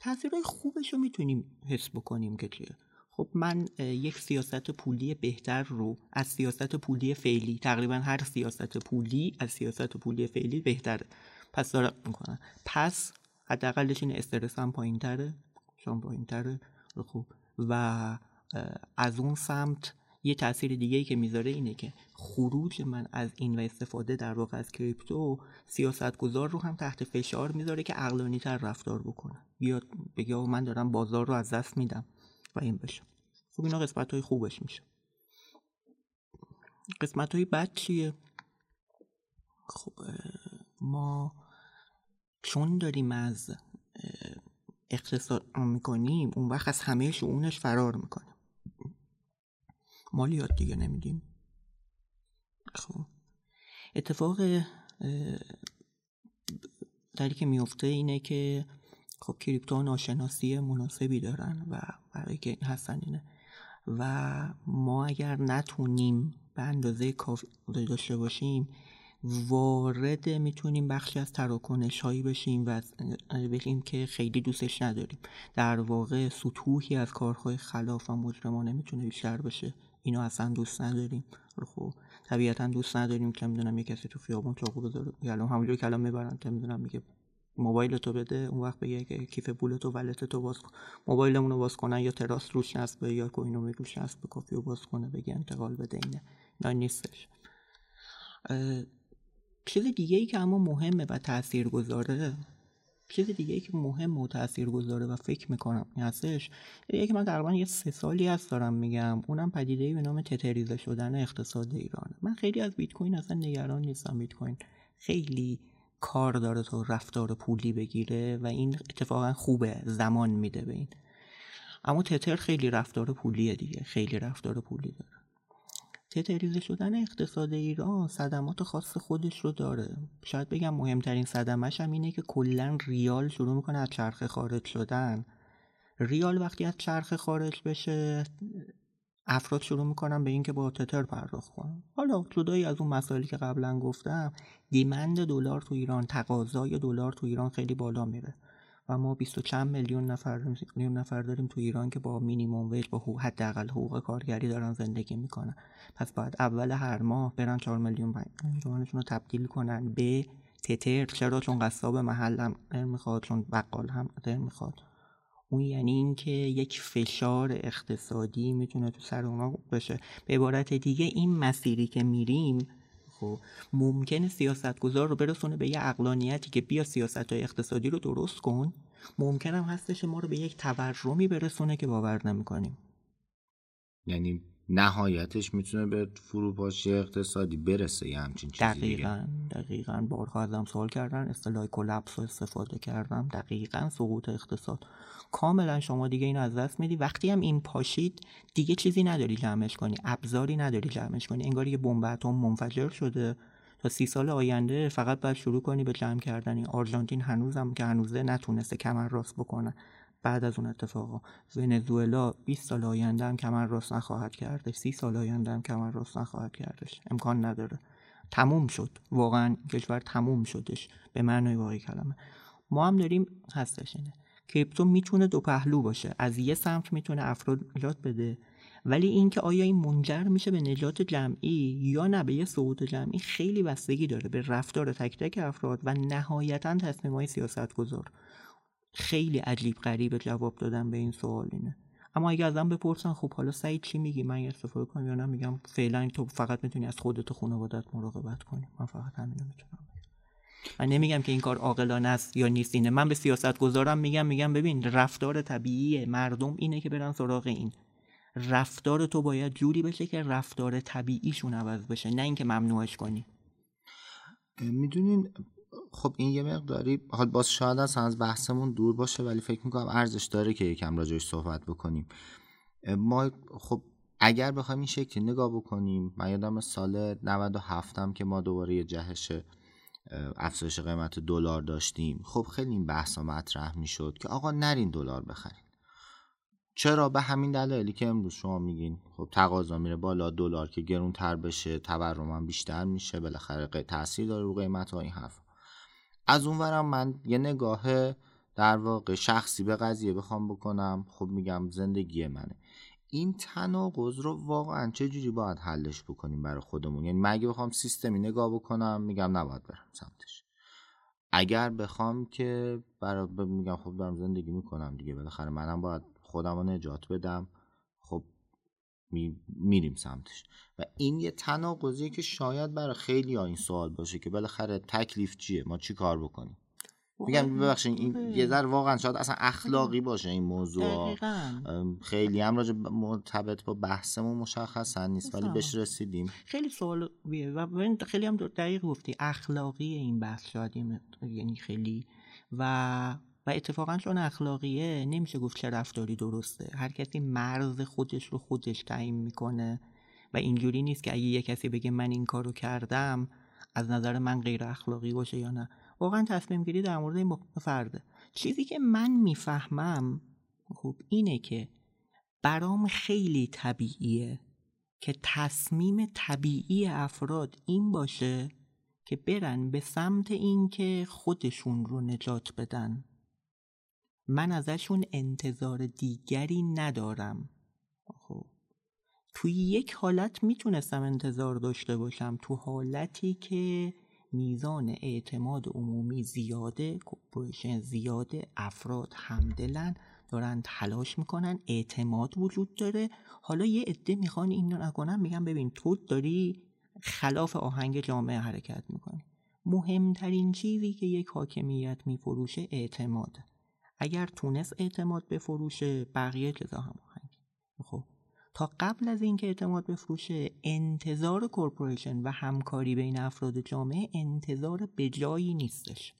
تاثیرهای خوبش رو می‌تونیم حس بکنیم که چیه؟ خب من یک سیاست پولی بهتر رو از سیاست پولی فعلی تقریبا هر سیاست پولی از سیاست پولی فعلی بهتره. پس دارم می‌کنم. پس حداقلش این استرس هم پایین تره چون پایین تره خوب و از اون سمت یه تاثیر دیگه ای که می‌ذاره اینه که خروج من از این و استفاده در واقع از کریپتو سیاستگزار رو هم تحت فشار می‌ذاره که عقلانی تر رفتار بکنه. بیاد بگه من دارم بازار رو از دست میدم. و این بشه خب اینا قسمت های خوبش میشه. قسمت های بد چیه؟ خب ما چون داریم از اقتصاد می‌کنیم اون وقت از همه شعونش فرار می‌کنیم. مالیات دیگه نمیدیم. خب. اتفاق دری که میفته اینه که خب کریپتو ناشناسی مناسبی دارن و برای که هستن اینه. و ما اگر نتونیم به اندازه کافی داشته باشیم وارد می‌تونیم بخشی از تراکنش هایی بشیم و بگیم که خیلی دوستش نداریم. در واقع سطوحی از کارهای خلاف و مجرمانه می‌تونه بیشتر بشه. اینو اصلا دوست نداریم. خب طبیعتا دوست نداریم که می‌دونم یه کسی تو خیابون چاقو بذاره. الان همونجوری که الان می‌برن که می‌دونم میگه موبایل تو بده اون وقت بگه که کیف پول تو ولت تو باز کن. موبایلمون رو باز کنن یا تراس روش نصبه یا کوینو می روش نصب کافی رو باز کنه بگه انتقال بده اینه. نه نیستش. چیز دیگه ای که اما مهمه و تأثیر گذاره چیز دیگه ای که مهم و تأثیر گذاره و فکر می‌کنم هستش دیگه که من تقریبا یه سه سالی هست دارم میگم. اونم پدیده به نام تتریزه شدن اقتصاد ایرانه من خیلی از بیت کوین اصلا نگران نیستم. بیت کوین خیلی کار داره تا رفتار پولی بگیره و این اتفاقا خوبه. زمان میده به این. اما تتر خیلی رفتار پولیه دیگه. خیلی رفتار پولی داره. تتریزه شدن اقتصاد ایران صدمات خاص خودش رو داره. شاید بگم مهمترین صدمش هم اینه که کلا ریال شروع می‌کنه از چرخه خارج شدن. ریال وقتی از چرخه خارج بشه افراد شروع می‌کنن به اینکه با تتر پرداخت کنن. حالا جدایی از اون مسائلی که قبلا گفتم دیمند دلار تو ایران تقاضای دلار تو ایران خیلی بالا میره. و ما بیست و چند میلیون نفر میلیون نفر داریم تو ایران که با مینیمم ویج با حقوق حداقل حقوق کارگری دارن زندگی می‌کنن. پس باید اول هر ماه برن چهار میلیون جوانشون رو تبدیل کنن به تتر. چرا؟ چون قصاب محلم می‌خواد چون بقال هم می‌خواد. اون یعنی اینکه یک فشار اقتصادی می‌تونه تو سر اونا بشه. به عبارت دیگه این مسیری که میریم خب ممکنه سیاستگزار رو برسونه به یه اقلانیتی که بیا سیاست های اقتصادی رو درست کن ممکنم هستش ما رو به یک تورمی برسونه که باور نمی‌کنیم. یعنی نهایتش می‌تونه به فروپاشی اقتصادی برسه یه همچین چیزی دقیقا دقیقا. بارها ازم سوال کردن اصطلاح کلپس استفاده کردم. دقیقا سقوط اقتصاد. کاملا شما دیگه اینو از دست میدی. وقتی هم این پاشید دیگه چیزی نداری جمعش کنی. ابزاری نداری جمعش کنی. انگار یه بمب اتم منفجر شده. تا سی سال آینده فقط باید شروع کنی به جمع کردن. این آرژانتین هنوزم که هنوزه نتونسته کمر راست بکنه. بعد از اون اتفاقا ونزوئلا 20 سال آینده هم کمر راست نخواهد کردش 30 سال آینده هم کمر راست نخواهد کردش. امکان نداره. تموم شد. واقعا کشور تموم شدش. به معنای واقعی کلمه. ما هم داریم هستش اینه. کریپتو می‌تونه دو پهلو باشه. از یه سمت می‌تونه افراد نجات بده. ولی اینکه آیا این منجر میشه به نجات جمعی یا نه به یه سقوط جمعی خیلی بستگی داره. به رفتار تک تک افراد و نهایتا تصمیم های سیاست گذار خیلی عجیب غریب جواب دادن به این سوال اینه. اما اگه ازم بپرسن خب حالا سعید چی میگی؟ من استفاده کنم یا نه میگم فعلا تو فقط می‌تونی از خودت و خانوادت مراقبت کنی. من فقط همینو می‌تونم من نمیگم که این کار عاقلانه است یا نیست اینه. من به سیاست گذارم میگم میگم ببین رفتار طبیعی مردم اینه که برن سراغ این. رفتار تو باید جوری بشه که رفتار طبیعیشون عوض بشه نه اینکه ممنوعش کنی. می‌دونین خب این یه مقداری حال باز شاید از از بحثمون دور باشه ولی فکر می‌کنم ارزش داره که یکم راجعش صحبت بکنیم. ما خب اگر بخوایم این شکلی نگاه بکنیم من یادم سال 97 هم که ما دوباره یه جهش افزایش قیمت دلار داشتیم خب خیلی این بحثا مطرح می‌شد که آقا نرین دلار بخرین. چرا؟ به همین دلایلی که امروز شما میگین خب تقاضا میره بالا دلار که گرون تر بشه تورم هم بیشتر میشه بالاخره تاثیر داره رو قیمت ها این حرف از اونورم من یه نگاه در واقع شخصی به قضیه بخوام بکنم. خب میگم زندگی منه. این تناقض رو واقعا چه جوری باید حلش بکنیم برای خودمون؟ یعنی مگه بخوام سیستمی نگاه بکنم میگم نباید برم سمتش. اگر بخوام که برای میگم خب دارم زندگی می‌کنم دیگه بالاخره منم باید خودم رو نجات بدم. میریم سمتش. و این یه تناقضیه که شاید برای خیلی ها این سوال باشه که بالاخره تکلیف چیه؟ ما چی کار بکنیم؟ میگم ببخشید این یه ذره واقعا شاید اصلا اخلاقی باشه این موضوع. خیلی هم راجع مرتبط با بحثمون مشخصا نیست ولی بهش رسیدیم خیلی سوال و خیلی هم دقیق گفتی اخلاقی این بحث شاید یعنی خیلی. و و اتفاقا چون اخلاقیه نمیشه گفت چه رفتاری درسته. هر کسی مرز خودش رو خودش تعیین می‌کنه و اینجوری نیست که اگه یه کسی بگه من این کارو کردم از نظر من غیر اخلاقی باشه یا نه. واقعا تصمیم گیری در مورد این فرده. چیزی که من می‌فهمم خب اینه که برام خیلی طبیعیه که تصمیم طبیعی افراد این باشه که برن به سمت اینکه خودشون رو نجات بدن. من ازشون انتظار دیگری ندارم. خب. توی یک حالت می‌تونستم انتظار داشته باشم. تو حالتی که میزان اعتماد عمومی زیاده کپوریشن زیاده افراد همدلن دارن تلاش می‌کنن اعتماد وجود داره. حالا یه عده می‌خوان این رو نکنن میگن ببین تو داری خلاف آهنگ جامعه حرکت می‌کنی. مهمترین چیزی که یک حاکمیت میفروشه اعتماده. اگر تونست اعتماد بفروشه بقیه جزا هم آهنگ خب تا قبل از اینکه اعتماد بفروشه انتظار کورپوریشن و همکاری بین افراد جامعه انتظار بجایی نیستش.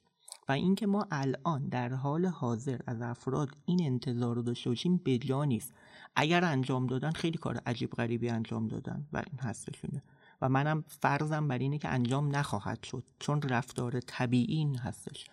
و اینکه ما الان در حال حاضر از افراد این انتظار رو داشته باشیم بجا نیست. اگر انجام دادن خیلی کار عجیب غریبی انجام دادن و این هستشونه. و منم فرضم بر اینه که انجام نخواهد شد چون رفتار طبیعی این هستش.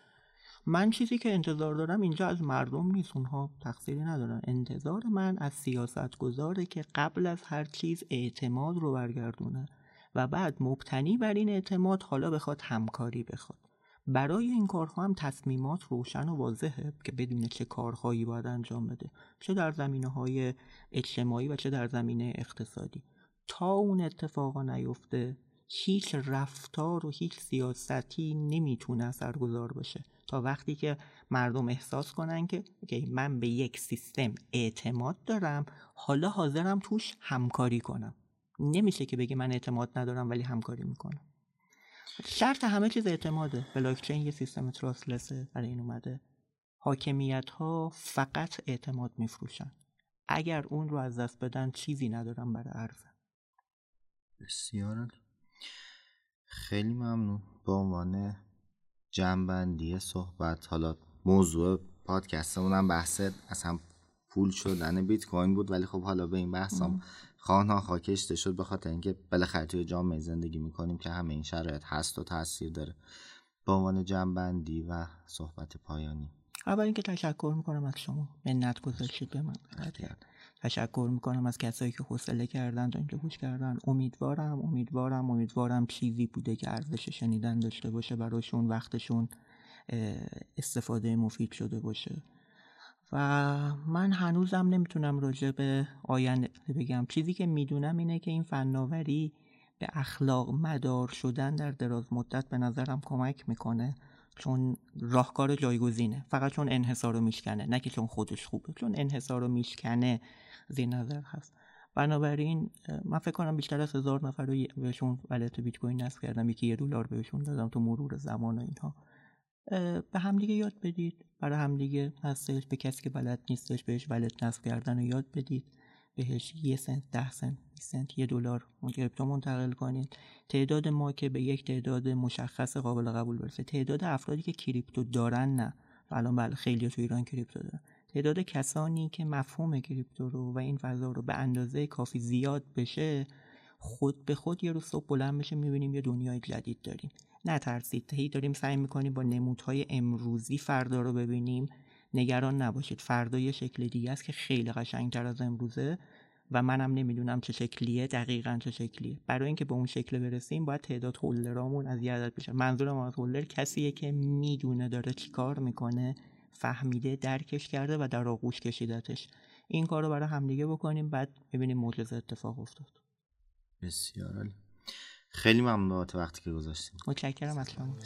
من چیزی که انتظار دارم اینجا از مردم نیست اونها تقصیری ندارن. انتظار من از سیاست گذاره که قبل از هر چیز اعتماد رو برگردونه و بعد مبتنی بر این اعتماد حالا بخواد همکاری بخواد. برای این کارها هم تصمیمات روشن و واضحه که بدون چه کارهایی باید انجام بده. چه در زمینه های اجتماعی و چه در زمینه اقتصادی. تا اون اتفاقا نیفته هیچ رفتار و هیچ سیاستی نمی‌تونه اثرگذار باشه. وقتی که مردم احساس کنن که من به یک سیستم اعتماد دارم حالا حاضرم توش همکاری کنم. نمیشه که بگی من اعتماد ندارم ولی همکاری می‌کنم. شرط همه چیز اعتماده. بلاکچین یه سیستم تراستلسه برای این اومده. حاکمیت ها فقط اعتماد میفروشن. اگر اون رو از دست بدن چیزی ندارم برای عرضه. بسیار خیلی ممنون. به عنوان جنبندی صحبت. حالا موضوع پادکستمون هم بحث اصلا پول شدن بیت کوین بود ولی خب حالا به این بحث هم خواهان خاکشته شد به خاطر اینکه بالاخره توی جامعه زندگی می‌کنیم که همه این شرایط هست و تاثیر داره. به عنوان جنبندی و صحبت پایانی. اول اینکه تشکر می‌کنم از شما. منت گذاشتید به من. تشکر می‌کنم از کسایی که حوصله کردن تا اینجا گوش کردن. امیدوارم امیدوارم امیدوارم چیزی بوده که ارزش شنیدن داشته باشه براشون وقتشون استفاده مفید شده باشه. و من هنوزم نمی‌تونم راجع به آینده بگم. چیزی که می‌دونم اینه که این فناوری به اخلاق مدار شدن در دراز مدت به نظرم کمک می‌کنه چون راهکار جایگزینه. فقط چون انحصار رو میشکنه نه که چون خودش خوبه. چون انحصار رو میشکنه زیر نظر هست. بنابراین من فکر کنم بیشتر از هزار نفر رو بهشون ولت بیت کوین نصب کردم. یکی یه دلار بهشون دادم تو مرور زمان و اینها. به همدیگه یاد بدید. برای همدیگه هستش. به کسی که بلد نیستش بهش ولت نصب کردن و یاد بدید. بهش یه سنت ده سنت 20 سنت یه دلار کریپتو منتقل کنید. تعداد ما که به یک تعداد مشخص قابل قبول برسه. تعداد افرادی که کریپتو دارن نه. الان بله خیلی تو ایران کریپتو دارن. تعداد کسانی که مفهوم کریپتو رو و این فضا رو به اندازه کافی زیاد بشه خود به خود یه روز صبح بلند بشه می‌بینیم یه دنیای جدید داریم. نترسید. هی داریم سعی می‌کنیم با نمودهای امروزی فردا رو ببینیم. نگران نباشید. فردا یه شکل دیگه است که خیلی قشنگتر از امروزه و منم نمی‌دونم چه شکلیه دقیقا چه شکلیه. برای اینکه به اون شکل برسیم باید تعداد هولدرامون از یه عدد بشه. منظورم از هولدر کسیه که می‌دونه داره چیکار می‌کنه. فهمیده درکش کرده و در آغوش کشیدتش. این کار رو برای همدیگه بکنیم بعد ببینیم معجزه اتفاق افتاد. بسیار عالی. خیلی ممنون بابت وقتی که گذاشتیم متشکرم از شما